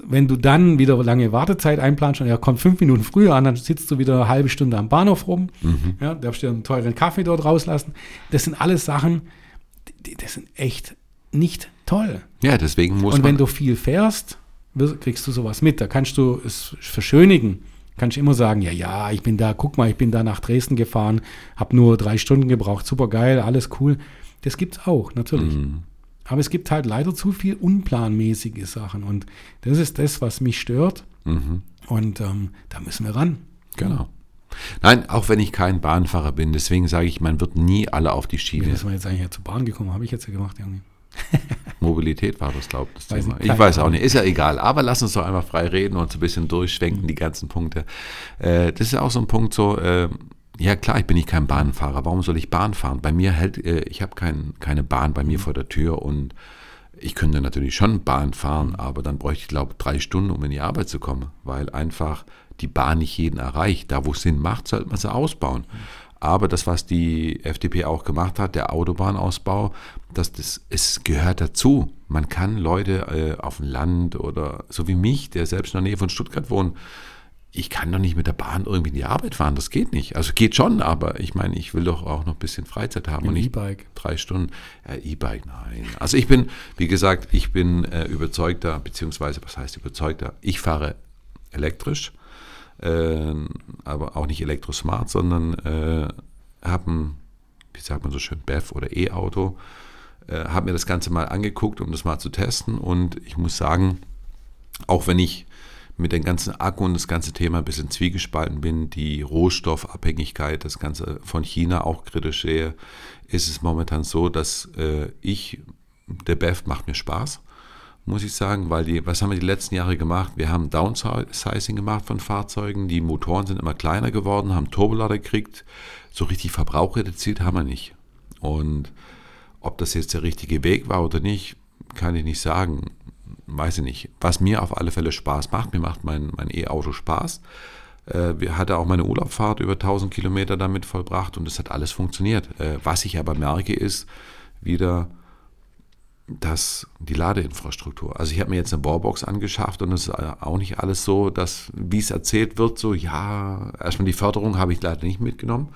wenn du dann wieder lange Wartezeit einplanst und er kommt fünf Minuten früher an, dann sitzt du wieder eine halbe Stunde am Bahnhof rum, mhm. ja, darfst dir einen teuren Kaffee dort rauslassen. Das sind alles Sachen, die, das sind echt nicht toll. Ja, deswegen muss Und wenn du viel fährst, kriegst du sowas mit. Da kannst du es verschönigen. Kannst du immer sagen, ja, ja, ich bin da, guck mal, ich bin da nach Dresden gefahren, habe nur drei Stunden gebraucht, super geil, alles cool. Das gibt es auch, natürlich. Mhm. Aber es gibt halt leider zu viel unplanmäßige Sachen. Und das ist das, was mich stört. Mhm. Und ähm, da müssen wir ran. Genau. Nein, auch wenn ich kein Bahnfahrer bin, deswegen sage ich, man wird nie alle auf die Schiene. Wie ist man jetzt eigentlich zur Bahn gekommen? Habe ich jetzt ja gemacht, irgendwie. Mobilität war das, glaube ich, das weiß Thema. Ich, ich weiß auch nicht, ist ja egal. Aber lass uns doch einfach frei reden und so ein bisschen durchschwenken, mhm. die ganzen Punkte. Äh, das ist auch so ein Punkt, so, äh, ja klar, ich bin nicht kein Bahnfahrer. Warum soll ich Bahn fahren? Bei mir hält, äh, ich habe kein, keine Bahn bei mir mhm. vor der Tür und ich könnte natürlich schon Bahn fahren, aber dann bräuchte ich, glaube ich, drei Stunden, um in die Arbeit zu kommen, weil einfach die Bahn nicht jeden erreicht. Da, wo es Sinn macht, sollte man sie ausbauen. Mhm. Aber das, was die FDP auch gemacht hat, der Autobahnausbau, das, das, es gehört dazu. Man kann Leute äh, auf dem Land oder so wie mich, der selbst in der Nähe von Stuttgart wohnt, ich kann doch nicht mit der Bahn irgendwie in die Arbeit fahren. Das geht nicht. Also geht schon, aber ich meine, ich will doch auch noch ein bisschen Freizeit haben. Und nicht E-Bike. Drei Stunden. Ja, E-Bike, nein. Also ich bin, wie gesagt, ich bin äh, überzeugter, beziehungsweise, was heißt überzeugter? Ich fahre elektrisch äh, aber auch nicht Elektrosmart, sondern äh, habe ein, wie sagt man so schön, BEV oder E-Auto, äh, habe mir das Ganze mal angeguckt, um das mal zu testen und ich muss sagen, auch wenn ich mit dem ganzen Akku und das ganze Thema ein bisschen zwiegespalten bin, die Rohstoffabhängigkeit, das Ganze von China auch kritisch sehe, ist es momentan so, dass äh, ich, der BEV macht mir Spaß muss ich sagen, weil die, was haben wir die letzten Jahre gemacht? Wir haben Downsizing gemacht von Fahrzeugen, die Motoren sind immer kleiner geworden, haben Turbolader gekriegt, so richtig Verbrauch reduziert haben wir nicht. Und ob das jetzt der richtige Weg war oder nicht, kann ich nicht sagen, weiß ich nicht. Was mir auf alle Fälle Spaß macht, mir macht mein, mein E-Auto Spaß. Äh, hatte auch meine Urlaubfahrt über 1000 Kilometer damit vollbracht und es hat alles funktioniert. Äh, was ich aber merke, ist wieder, dass die Ladeinfrastruktur. Also ich habe mir jetzt eine Wallbox angeschafft und es ist auch nicht alles so, dass, wie es erzählt wird, so ja, erstmal die Förderung habe ich leider nicht mitgenommen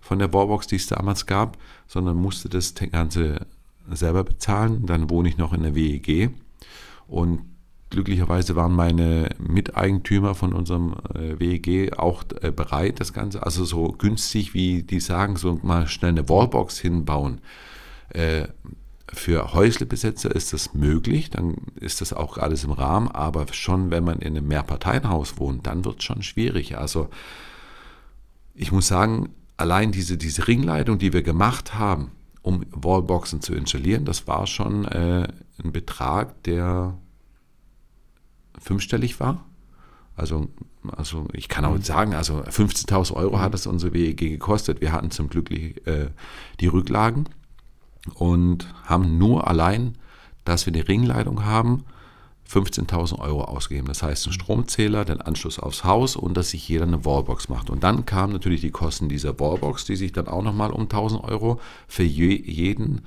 von der Wallbox, die es damals gab, sondern musste das Ganze selber bezahlen. Dann wohne ich noch in der WEG und glücklicherweise waren meine Miteigentümer von unserem äh, WEG auch äh, bereit, das Ganze, also so günstig, wie die sagen, so mal schnell eine Wallbox hinbauen. Äh, für Häuslebesitzer ist das möglich, dann ist das auch alles im Rahmen, aber schon wenn man in einem Mehrparteienhaus wohnt, dann wird es schon schwierig. Also ich muss sagen, allein diese, diese Ringleitung, die wir gemacht haben, um Wallboxen zu installieren, das war schon äh, ein Betrag, der fünfstellig war. Also, also ich kann auch sagen, also 15.000 Euro hat es unsere WEG gekostet. Wir hatten zum Glück äh, die Rücklagen und haben nur allein, dass wir die Ringleitung haben, 15.000 Euro ausgegeben. Das heißt, ein Stromzähler, den Anschluss aufs Haus und dass sich jeder eine Wallbox macht. Und dann kamen natürlich die Kosten dieser Wallbox, die sich dann auch nochmal um 1.000 Euro für jeden,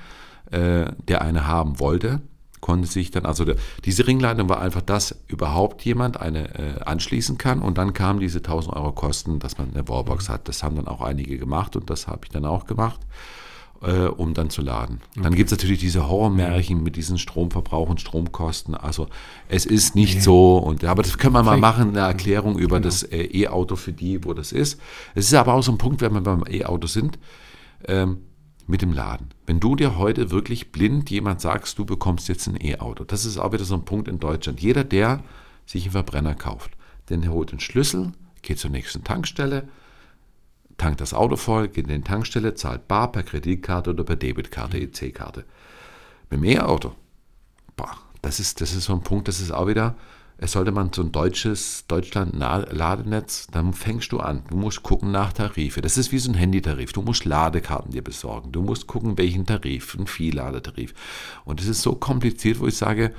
äh, der eine haben wollte, konnte sich dann, also der, diese Ringleitung war einfach, dass überhaupt jemand eine äh, anschließen kann und dann kamen diese 1.000 Euro Kosten, dass man eine Wallbox hat. Das haben dann auch einige gemacht und das habe ich dann auch gemacht äh, um dann zu laden. Okay. Dann gibt es natürlich diese Horrormärchen mit diesen Stromverbrauch und Stromkosten. Also es ist nicht yeah. so, und aber das können wir mal machen, eine Erklärung über genau. das äh, E-Auto für die, wo das ist. Es ist aber auch so ein Punkt, wenn wir beim E-Auto sind, ähm, mit dem Laden. Wenn du dir heute wirklich blind jemand sagst, du bekommst jetzt ein E-Auto, das ist auch wieder so ein Punkt in Deutschland. Jeder, der sich einen Verbrenner kauft, denn er holt den Schlüssel, geht zur nächsten Tankstelle, tankt das Auto voll, geht in die Tankstelle, zahlt bar per Kreditkarte oder per Debitkarte, EC-Karte. Mit dem E-Auto, das ist, das ist so ein Punkt, das ist auch wieder, es sollte man so ein deutsches Deutschland-Ladenetz, dann fängst du an. Du musst gucken nach Tarife. Das ist wie so ein Handytarif. Du musst Ladekarten dir besorgen. Du musst gucken, welchen Tarif, ein Vielladetarif. Und es ist so kompliziert, wo ich sage,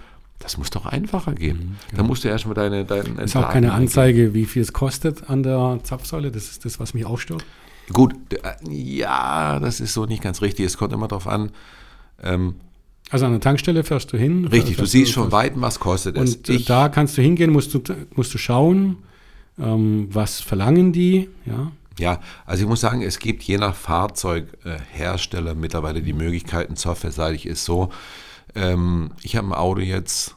das muss doch einfacher gehen. Mhm, genau. Da musst du erstmal deine. deine ist auch keine Anzeige, wie viel es kostet an der Zapfsäule. Das ist das, was mich aufstört. Gut, ja, das ist so nicht ganz richtig. Es kommt immer darauf an. Ähm, Also an der Tankstelle fährst du hin. Richtig, du siehst schon weit, was kostet es. Und ich, da kannst du hingehen, musst du, musst du schauen, ähm, was verlangen die, ja. Ja, also ich muss sagen, es gibt je nach Fahrzeughersteller mittlerweile die Möglichkeiten, softwareseitig ist so, ähm, ich habe ein Auto jetzt,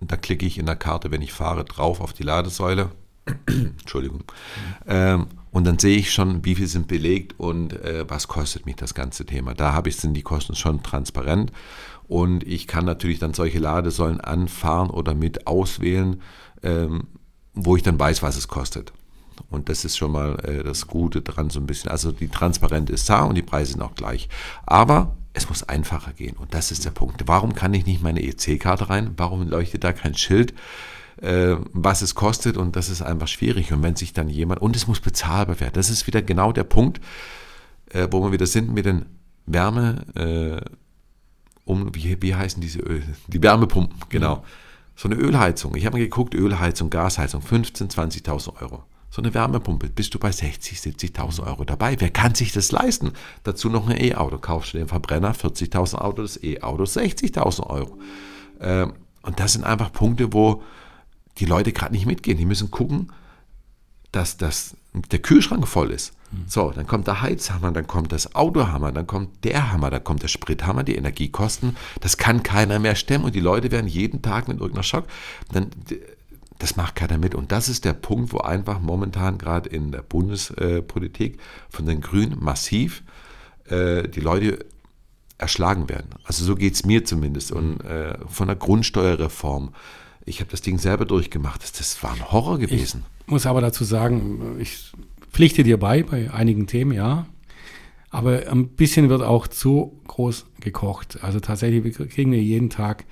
da klicke ich in der Karte, wenn ich fahre, drauf auf die Ladesäule. Entschuldigung. Ähm, und dann sehe ich schon, wie viel sind belegt und äh, was kostet mich das ganze Thema. Da habe ich, sind die Kosten schon transparent. Und ich kann natürlich dann solche Ladesäulen anfahren oder mit auswählen, ähm, wo ich dann weiß, was es kostet. Und das ist schon mal äh, das Gute dran so ein bisschen. Also die Transparenz ist da und die Preise sind auch gleich. Aber es muss einfacher gehen. Und das ist der Punkt. Warum kann ich nicht meine EC-Karte rein? Warum leuchtet da kein Schild? äh, was es kostet und das ist einfach schwierig. Und wenn sich dann jemand, und es muss bezahlbar werden, das ist wieder genau der Punkt, äh, wo wir wieder sind mit den Wärme, äh, um, wie, wie heißen diese Öl? Die Wärmepumpen, genau. Mhm. So eine Ölheizung. Ich habe mal geguckt, Ölheizung, Gasheizung, 15.000, 20.000 Euro. So eine Wärmepumpe, bist du bei 60, 70.000 Euro dabei. Wer kann sich das leisten? Dazu noch ein E-Auto. Kaufst du den Verbrenner, 40.000 Euro, das E-Auto, 60.000 Euro. Ähm, und das sind einfach Punkte, wo, die Leute gerade nicht mitgehen. Die müssen gucken, dass das, der Kühlschrank voll ist. Mhm. So, dann kommt der Heizhammer, dann kommt das Autohammer, dann kommt der Hammer, dann kommt der Sprithammer, die Energiekosten. Das kann keiner mehr stemmen und die Leute werden jeden Tag mit irgendeiner Schock. Dann, das macht keiner mit. Und das ist der Punkt, wo einfach momentan gerade in der Bundespolitik von den Grünen massiv äh, die Leute erschlagen werden. Also so geht es mir zumindest. Und äh, von der Grundsteuerreform ich habe das Ding selber durchgemacht. Das, das war ein Horror gewesen. Ich muss aber dazu sagen, ich pflichte dir bei, bei einigen Themen, ja. Aber ein bisschen wird auch zu groß gekocht. Also tatsächlich kriegen wir jeden Tag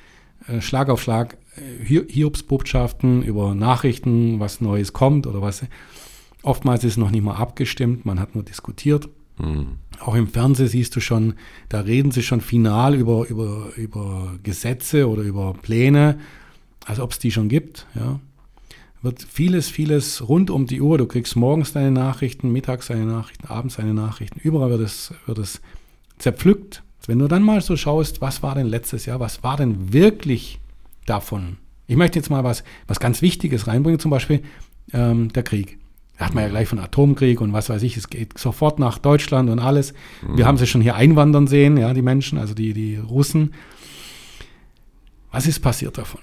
äh, Schlag auf Schlag Hiobsbotschaften über Nachrichten, was Neues kommt oder was. Oftmals ist es noch nicht mal abgestimmt, man hat nur diskutiert. Mhm. Auch im Fernsehen siehst du schon, da reden sie schon final über, über, über Gesetze oder über Pläne als ob es die schon gibt. Ja. Wird vieles, vieles rund um die Uhr. Du kriegst morgens deine Nachrichten, mittags deine Nachrichten, abends deine Nachrichten. Überall wird es, wird es zerpflückt. Wenn du dann mal so schaust, was war denn letztes Jahr, was war denn wirklich davon? Ich möchte jetzt mal was, was ganz Wichtiges reinbringen, zum Beispiel ähm, der Krieg. Da hat man ja gleich von Atomkrieg und was weiß ich, es geht sofort nach Deutschland und alles. Wir haben sie schon hier einwandern sehen, ja, die Menschen, also die, die Russen. Was ist passiert davon?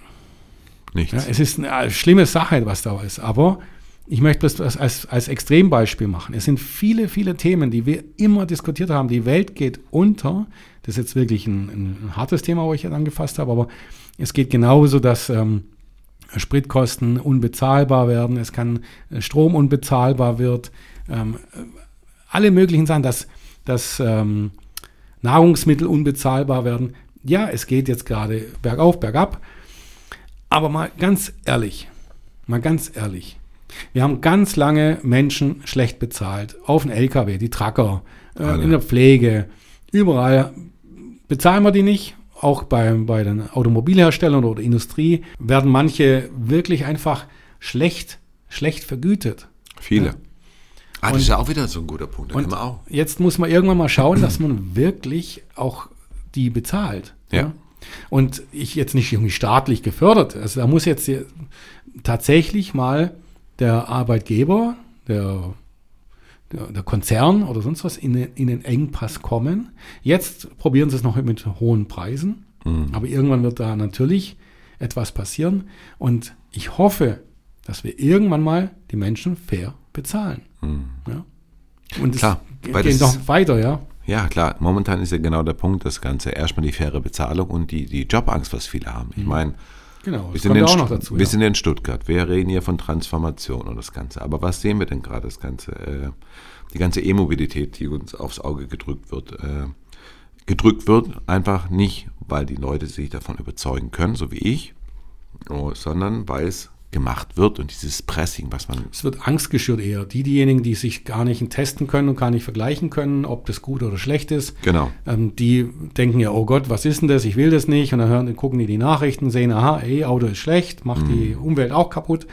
Nichts. Ja, es ist eine schlimme Sache, was da ist. Aber ich möchte das als, als Extrembeispiel machen. Es sind viele, viele Themen, die wir immer diskutiert haben. Die Welt geht unter. Das ist jetzt wirklich ein, ein hartes Thema, wo ich jetzt angefasst habe, aber es geht genauso, dass ähm, Spritkosten unbezahlbar werden, es kann äh, Strom unbezahlbar wird, ähm, alle möglichen Sachen, dass, dass ähm, Nahrungsmittel unbezahlbar werden. Ja, es geht jetzt gerade bergauf, bergab. Aber mal ganz ehrlich, mal ganz ehrlich. Wir haben ganz lange Menschen schlecht bezahlt. Auf den LKW, die Tracker, äh, in der Pflege, überall. Bezahlen wir die nicht? Auch bei, bei den Automobilherstellern oder Industrie werden manche wirklich einfach schlecht, schlecht vergütet. Viele. Ja. Ah, das ist ja auch wieder so ein guter Punkt. Da und Jetzt muss man irgendwann mal schauen, dass man wirklich auch die bezahlt. Ja. ja? Und ich jetzt nicht irgendwie staatlich gefördert. Also da muss jetzt tatsächlich mal der Arbeitgeber, der, der, Konzern oder sonst was in, in den Engpass kommen. Jetzt probieren sie es noch mit hohen Preisen. Mhm. Aber irgendwann wird da natürlich etwas passieren. Und ich hoffe, dass wir irgendwann mal die Menschen fair bezahlen. Mhm. Ja? Und Klar, es geht noch weiter, ja. Ja, klar. Momentan ist ja genau der Punkt, das Ganze. Erstmal die faire Bezahlung und die, die Jobangst, was viele haben. Ich mhm. meine, genau, wir, sind in, auch noch dazu, wir ja. sind in Stuttgart. Wir reden hier von Transformation und das Ganze. Aber was sehen wir denn gerade, das Ganze? Äh, die ganze E-Mobilität, die uns aufs Auge gedrückt wird. Äh, gedrückt wird einfach nicht, weil die Leute sich davon überzeugen können, so wie ich, oh, sondern weil es gemacht wird und dieses Pressing, was man. Es wird Angst geschürt eher. Die, diejenigen, die sich gar nicht testen können und gar nicht vergleichen können, ob das gut oder schlecht ist, genau. Ähm, die denken ja, oh Gott, was ist denn das? Ich will das nicht. Und dann hören, gucken die die Nachrichten, sehen, aha, ey, Auto ist schlecht, macht mhm. die Umwelt auch kaputt.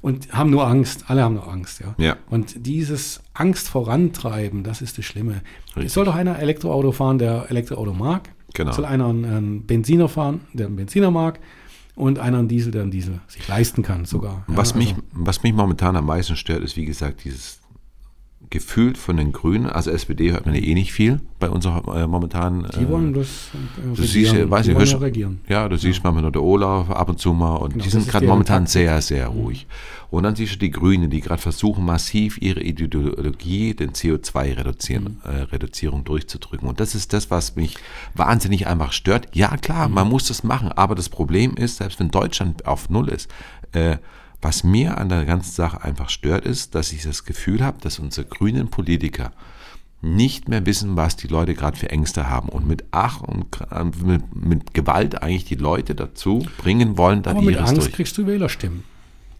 Und haben nur Angst, alle haben nur Angst, ja. ja. Und dieses Angst vorantreiben, das ist das Schlimme. Es soll doch einer Elektroauto fahren, der Elektroauto mag. Genau. Soll einer einen, einen Benziner fahren, der einen Benziner mag, und einer einen Diesel, der einen Diesel sich leisten kann sogar. Was, Ja, mich, also- was mich momentan am meisten stört, ist, wie gesagt, dieses gefühlt von den Grünen, also SPD hört man ja eh nicht viel bei unserer äh, momentanen. Die wollen das äh, Du siehst, ja, weiß die ich, wollen hörst, ja regieren. ja, du siehst mal nur der Olaf ab und zu mal und Genau, die das sind gerade momentan Taktik. sehr, sehr ruhig. Und dann siehst du die Grünen, die gerade versuchen, massiv ihre Ideologie, den CO2-Reduzierung Mhm. äh, Reduzierung durchzudrücken. Und das ist das, was mich wahnsinnig einfach stört. Ja, Mhm. klar, man muss das machen, aber das Problem ist, selbst wenn Deutschland auf Null ist, äh, was mir an der ganzen Sache einfach stört, ist, dass ich das Gefühl habe, dass unsere grünen Politiker nicht mehr wissen, was die Leute gerade für Ängste haben und mit Ach und Kr- mit, mit Gewalt eigentlich die Leute dazu bringen wollen, da Aber mit Angst durch. kriegst du Wählerstimmen.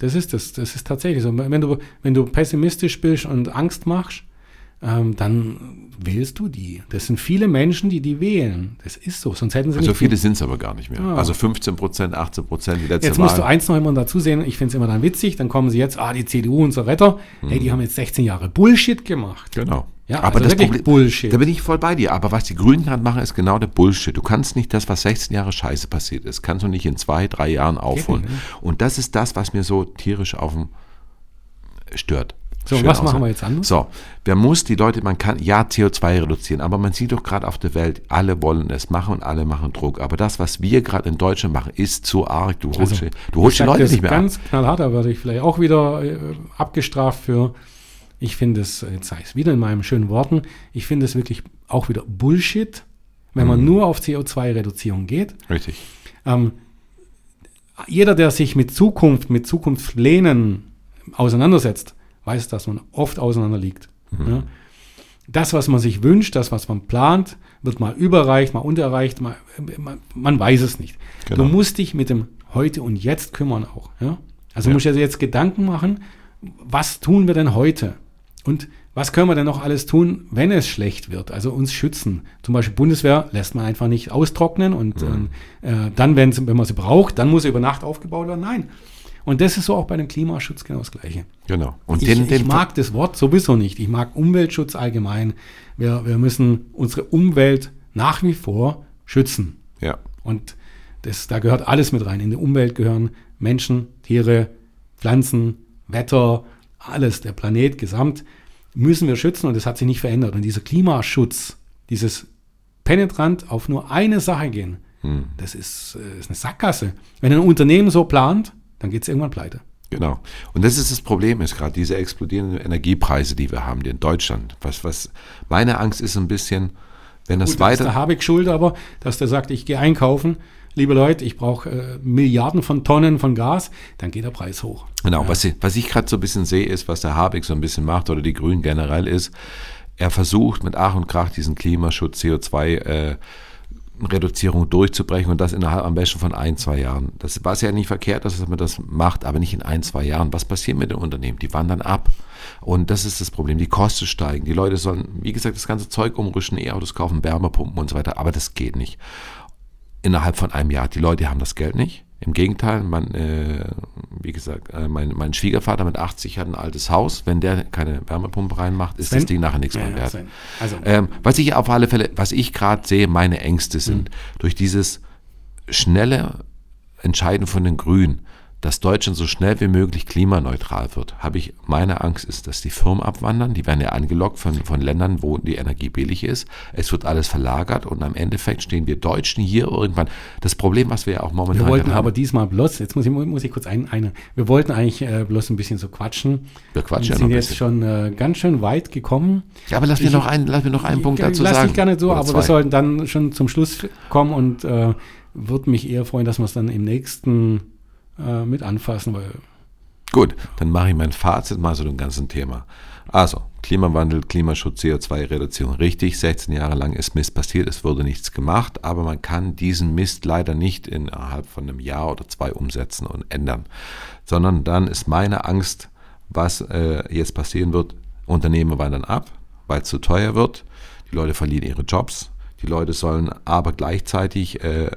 Das ist das. Das ist tatsächlich so. Wenn du, wenn du pessimistisch bist und Angst machst, ähm, dann wählst du die. Das sind viele Menschen, die die wählen. Das ist so. Sonst hätten sie So nicht. viele sind es aber gar nicht mehr. Ah. Also 15 Prozent, 18 Prozent, die letzte Jetzt musst du Wahl. eins noch immer dazu sehen, ich finde es immer dann witzig, dann kommen sie jetzt, ah, die CDU, unser Retter, hey, die haben jetzt 16 Jahre Bullshit gemacht. Genau. Ja, aber also das wirklich Problem, Bullshit. Da bin ich voll bei dir. Aber was die Grünen gerade machen, ist genau der Bullshit. Du kannst nicht das, was 16 Jahre Scheiße passiert ist, kannst du nicht in zwei, drei Jahren aufholen. nicht, ne? Und das ist das, was mir so tierisch auf dem stört. So, Schön was aussehen. machen wir jetzt anders? So, wer muss die Leute, man kann ja CO2 reduzieren, aber man sieht doch gerade auf der Welt, alle wollen es machen und alle machen Druck. Aber das, was wir gerade in Deutschland machen, ist zu arg. Du holst, Also, du holst die Leute nicht mehr ab. ganz knallhart, da werde ich vielleicht auch wieder äh, abgestraft für. Ich finde es, äh, jetzt sage ich es wieder in meinen schönen Worten, ich finde es wirklich auch wieder Bullshit, wenn Mhm. man nur auf CO2-Reduzierung geht. Richtig. Ähm, jeder, der sich mit Zukunft, mit Zukunftsplänen auseinandersetzt, weiß, dass man oft auseinander liegt. Mhm. Ja? Das, was man sich wünscht, das, was man plant, wird mal überreicht, mal unterreicht, mal, man, man weiß es nicht. Genau. Du musst dich mit dem Heute und Jetzt kümmern auch. Ja? Also Ja. musst du dir jetzt Gedanken machen, was tun wir denn heute? Und was können wir denn noch alles tun, wenn es schlecht wird? Also uns schützen. Zum Beispiel Bundeswehr lässt man einfach nicht austrocknen und Mhm. äh, dann, wenn man sie braucht, dann muss sie über Nacht aufgebaut werden. Nein. Und das ist so auch bei dem Klimaschutz genau das Gleiche. Genau. Und Ich, den, den ich mag das Wort sowieso nicht. Ich mag Umweltschutz allgemein. Wir, wir müssen unsere Umwelt nach wie vor schützen. ja. Und das, da gehört alles mit rein. In die Umwelt gehören Menschen, Tiere, Pflanzen, Wetter, alles, der Planet gesamt müssen wir schützen und das hat sich nicht verändert. Und dieser Klimaschutz, dieses penetrant auf nur eine Sache gehen, Hm. das ist, äh, ist eine Sackgasse. Wenn ein Unternehmen so plant, dann geht es irgendwann pleite. Genau. Und das ist das Problem, ist gerade diese explodierenden Energiepreise, die wir haben, die in Deutschland. Was, was meine Angst ist ein bisschen, wenn das Gut, da ist der weiter. Habeck schuld, aber dass der sagt, ich gehe einkaufen, liebe Leute, ich brauche äh, Milliarden von Tonnen von Gas, dann geht der Preis hoch. Genau, was, ich- was ich gerade so ein bisschen sehe, ist, was der Habeck so ein bisschen macht oder die Grünen generell ist, er versucht mit Ach und Krach diesen Klimaschutz, CO2 äh, Reduzierung durchzubrechen und das innerhalb am besten von ein, zwei Jahren. Das war ja nicht verkehrt, dass man das macht, aber nicht in ein, zwei Jahren. Was passiert mit den Unternehmen? Die wandern ab. Und das ist das Problem. Die Kosten steigen. Die Leute sollen, wie gesagt, das ganze Zeug umrüsten, E-Autos kaufen, Wärmepumpen und so weiter. Aber das geht nicht. Innerhalb von einem Jahr. Die Leute haben das Geld nicht. Im Gegenteil, man, äh, wie gesagt, äh, mein, mein Schwiegervater mit 80 hat ein altes Haus. Wenn der keine Wärmepumpe reinmacht, ist Sven? das Ding nachher nichts Ja, mehr wert. Also, Ähm, was ich auf alle Fälle, was ich gerade sehe, meine Ängste sind, durch dieses schnelle Entscheiden von den Grünen, dass Deutschland so schnell wie möglich klimaneutral wird, habe ich, meine Angst ist, dass die Firmen abwandern, die werden ja angelockt von, von Ländern, wo die Energie billig ist. Es wird alles verlagert und am Endeffekt stehen wir Deutschen hier irgendwann. Das Problem, was wir ja auch momentan wir wollten haben, aber diesmal bloß, jetzt muss ich, muss ich kurz ein, eine, wir wollten eigentlich äh, bloß ein bisschen so quatschen. wir quatschen Wir ja noch sind ein jetzt bisschen. schon äh, ganz schön weit gekommen. Ja, aber lass mir Ich- noch einen, lass mir noch einen Punkt dazu Lass sagen. ich gerne so, Oder aber zwei. wir sollten dann schon zum Schluss kommen und äh, würde mich eher freuen, dass wir es dann im nächsten äh, mit anfassen, weil Gut, dann mache ich mein Fazit mal zu dem ganzen Thema. Also, Klimawandel, Klimaschutz, CO2-Reduzierung. Richtig, 16 Jahre lang ist Mist passiert, es wurde nichts gemacht, aber man kann diesen Mist leider nicht innerhalb von einem Jahr oder zwei umsetzen und ändern. Sondern dann ist meine Angst, was äh, jetzt passieren wird, Unternehmen wandern ab, weil es zu teuer wird, die Leute verlieren ihre Jobs, die Leute sollen aber gleichzeitig äh,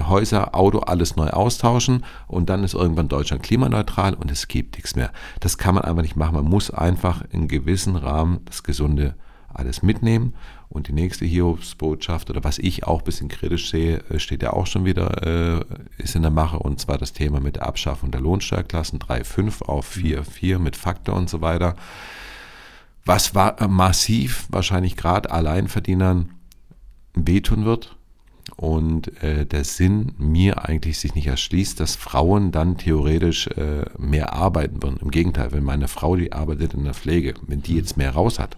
Häuser, Auto, alles neu austauschen und dann ist irgendwann Deutschland klimaneutral und es gibt nichts mehr. Das kann man einfach nicht machen. Man muss einfach in gewissen Rahmen das gesunde alles mitnehmen. Und die nächste Hiobsbotschaft oder was ich auch ein bisschen kritisch sehe, äh, steht ja auch schon wieder, äh, ist in der Mache und zwar das Thema mit der Abschaffung der Lohnsteuerklassen 3,5 auf 4,4 mit Faktor und so weiter. Was war massiv wahrscheinlich gerade Alleinverdienern wehtun wird und äh, der Sinn mir eigentlich sich nicht erschließt, dass Frauen dann theoretisch äh, mehr arbeiten würden. Im Gegenteil, wenn meine Frau, die arbeitet in der Pflege, wenn die jetzt mehr raus hat,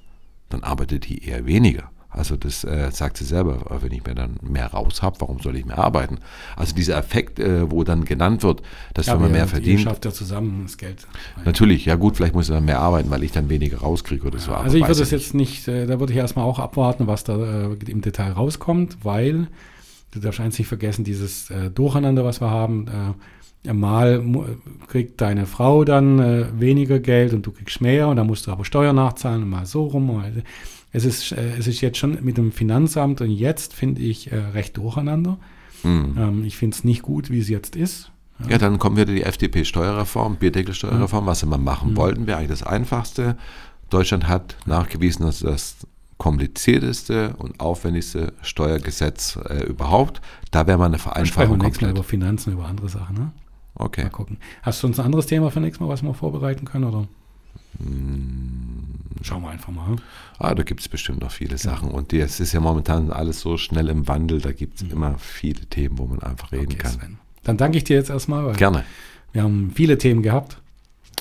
dann arbeitet die eher weniger. Also das äh, sagt sie selber, wenn ich mir dann mehr raus habe, warum soll ich mehr arbeiten? Also dieser Effekt, äh, wo dann genannt wird, dass ja, wenn man mehr verdient. Ihr schafft ja zusammen das Geld. Natürlich, ja gut, vielleicht muss ich dann mehr arbeiten, weil ich dann weniger rauskriege oder so. also ich würde es jetzt nicht, äh, da würde ich erstmal auch abwarten, was da äh, im Detail rauskommt, weil du darfst eins nicht vergessen, dieses äh, Durcheinander, was wir haben. Äh, mal kriegt deine Frau dann weniger Geld und du kriegst mehr und dann musst du aber Steuern nachzahlen und mal so rum. Es ist, äh, es ist jetzt schon mit dem Finanzamt und jetzt finde ich äh, recht durcheinander. Mhm. Ähm, ich finde es nicht gut, wie es jetzt ist. Ja. dann kommen wieder die FDP-Steuerreform, Bierdeckelsteuerreform, ja. was sie mal machen mhm. wollten, wäre eigentlich das Einfachste. Deutschland hat nachgewiesen, dass das komplizierteste und aufwendigste Steuergesetz äh, überhaupt. Da wäre mal eine Vereinfachung. Wir nächstes Mal über Finanzen, über andere Sachen. Ne? Okay. Mal gucken. Hast du uns ein anderes Thema für nächstes Mal, was wir vorbereiten können? Oder? Hm. Schauen wir einfach mal. Ah, da gibt es bestimmt noch viele Sachen. Und es ist ja momentan alles so schnell im Wandel, da gibt es mhm. immer viele Themen, wo man einfach reden okay, kann. Sven. Dann danke ich dir jetzt erstmal. Gerne. Wir haben viele Themen gehabt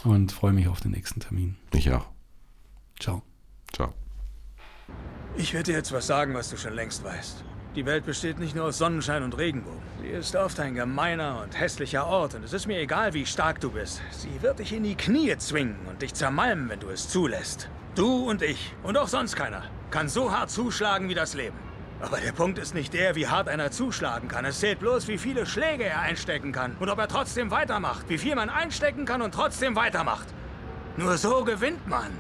und freue mich auf den nächsten Termin. Ich auch. Ciao. Ciao. Ich werde dir jetzt was sagen, was du schon längst weißt. Die Welt besteht nicht nur aus Sonnenschein und Regenbogen. Sie ist oft ein gemeiner und hässlicher Ort und es ist mir egal, wie stark du bist. Sie wird dich in die Knie zwingen und dich zermalmen, wenn du es zulässt. Du und ich und auch sonst keiner kann so hart zuschlagen wie das Leben. Aber der Punkt ist nicht der, wie hart einer zuschlagen kann. Es zählt bloß, wie viele Schläge er einstecken kann und ob er trotzdem weitermacht. Wie viel man einstecken kann und trotzdem weitermacht. Nur so gewinnt man.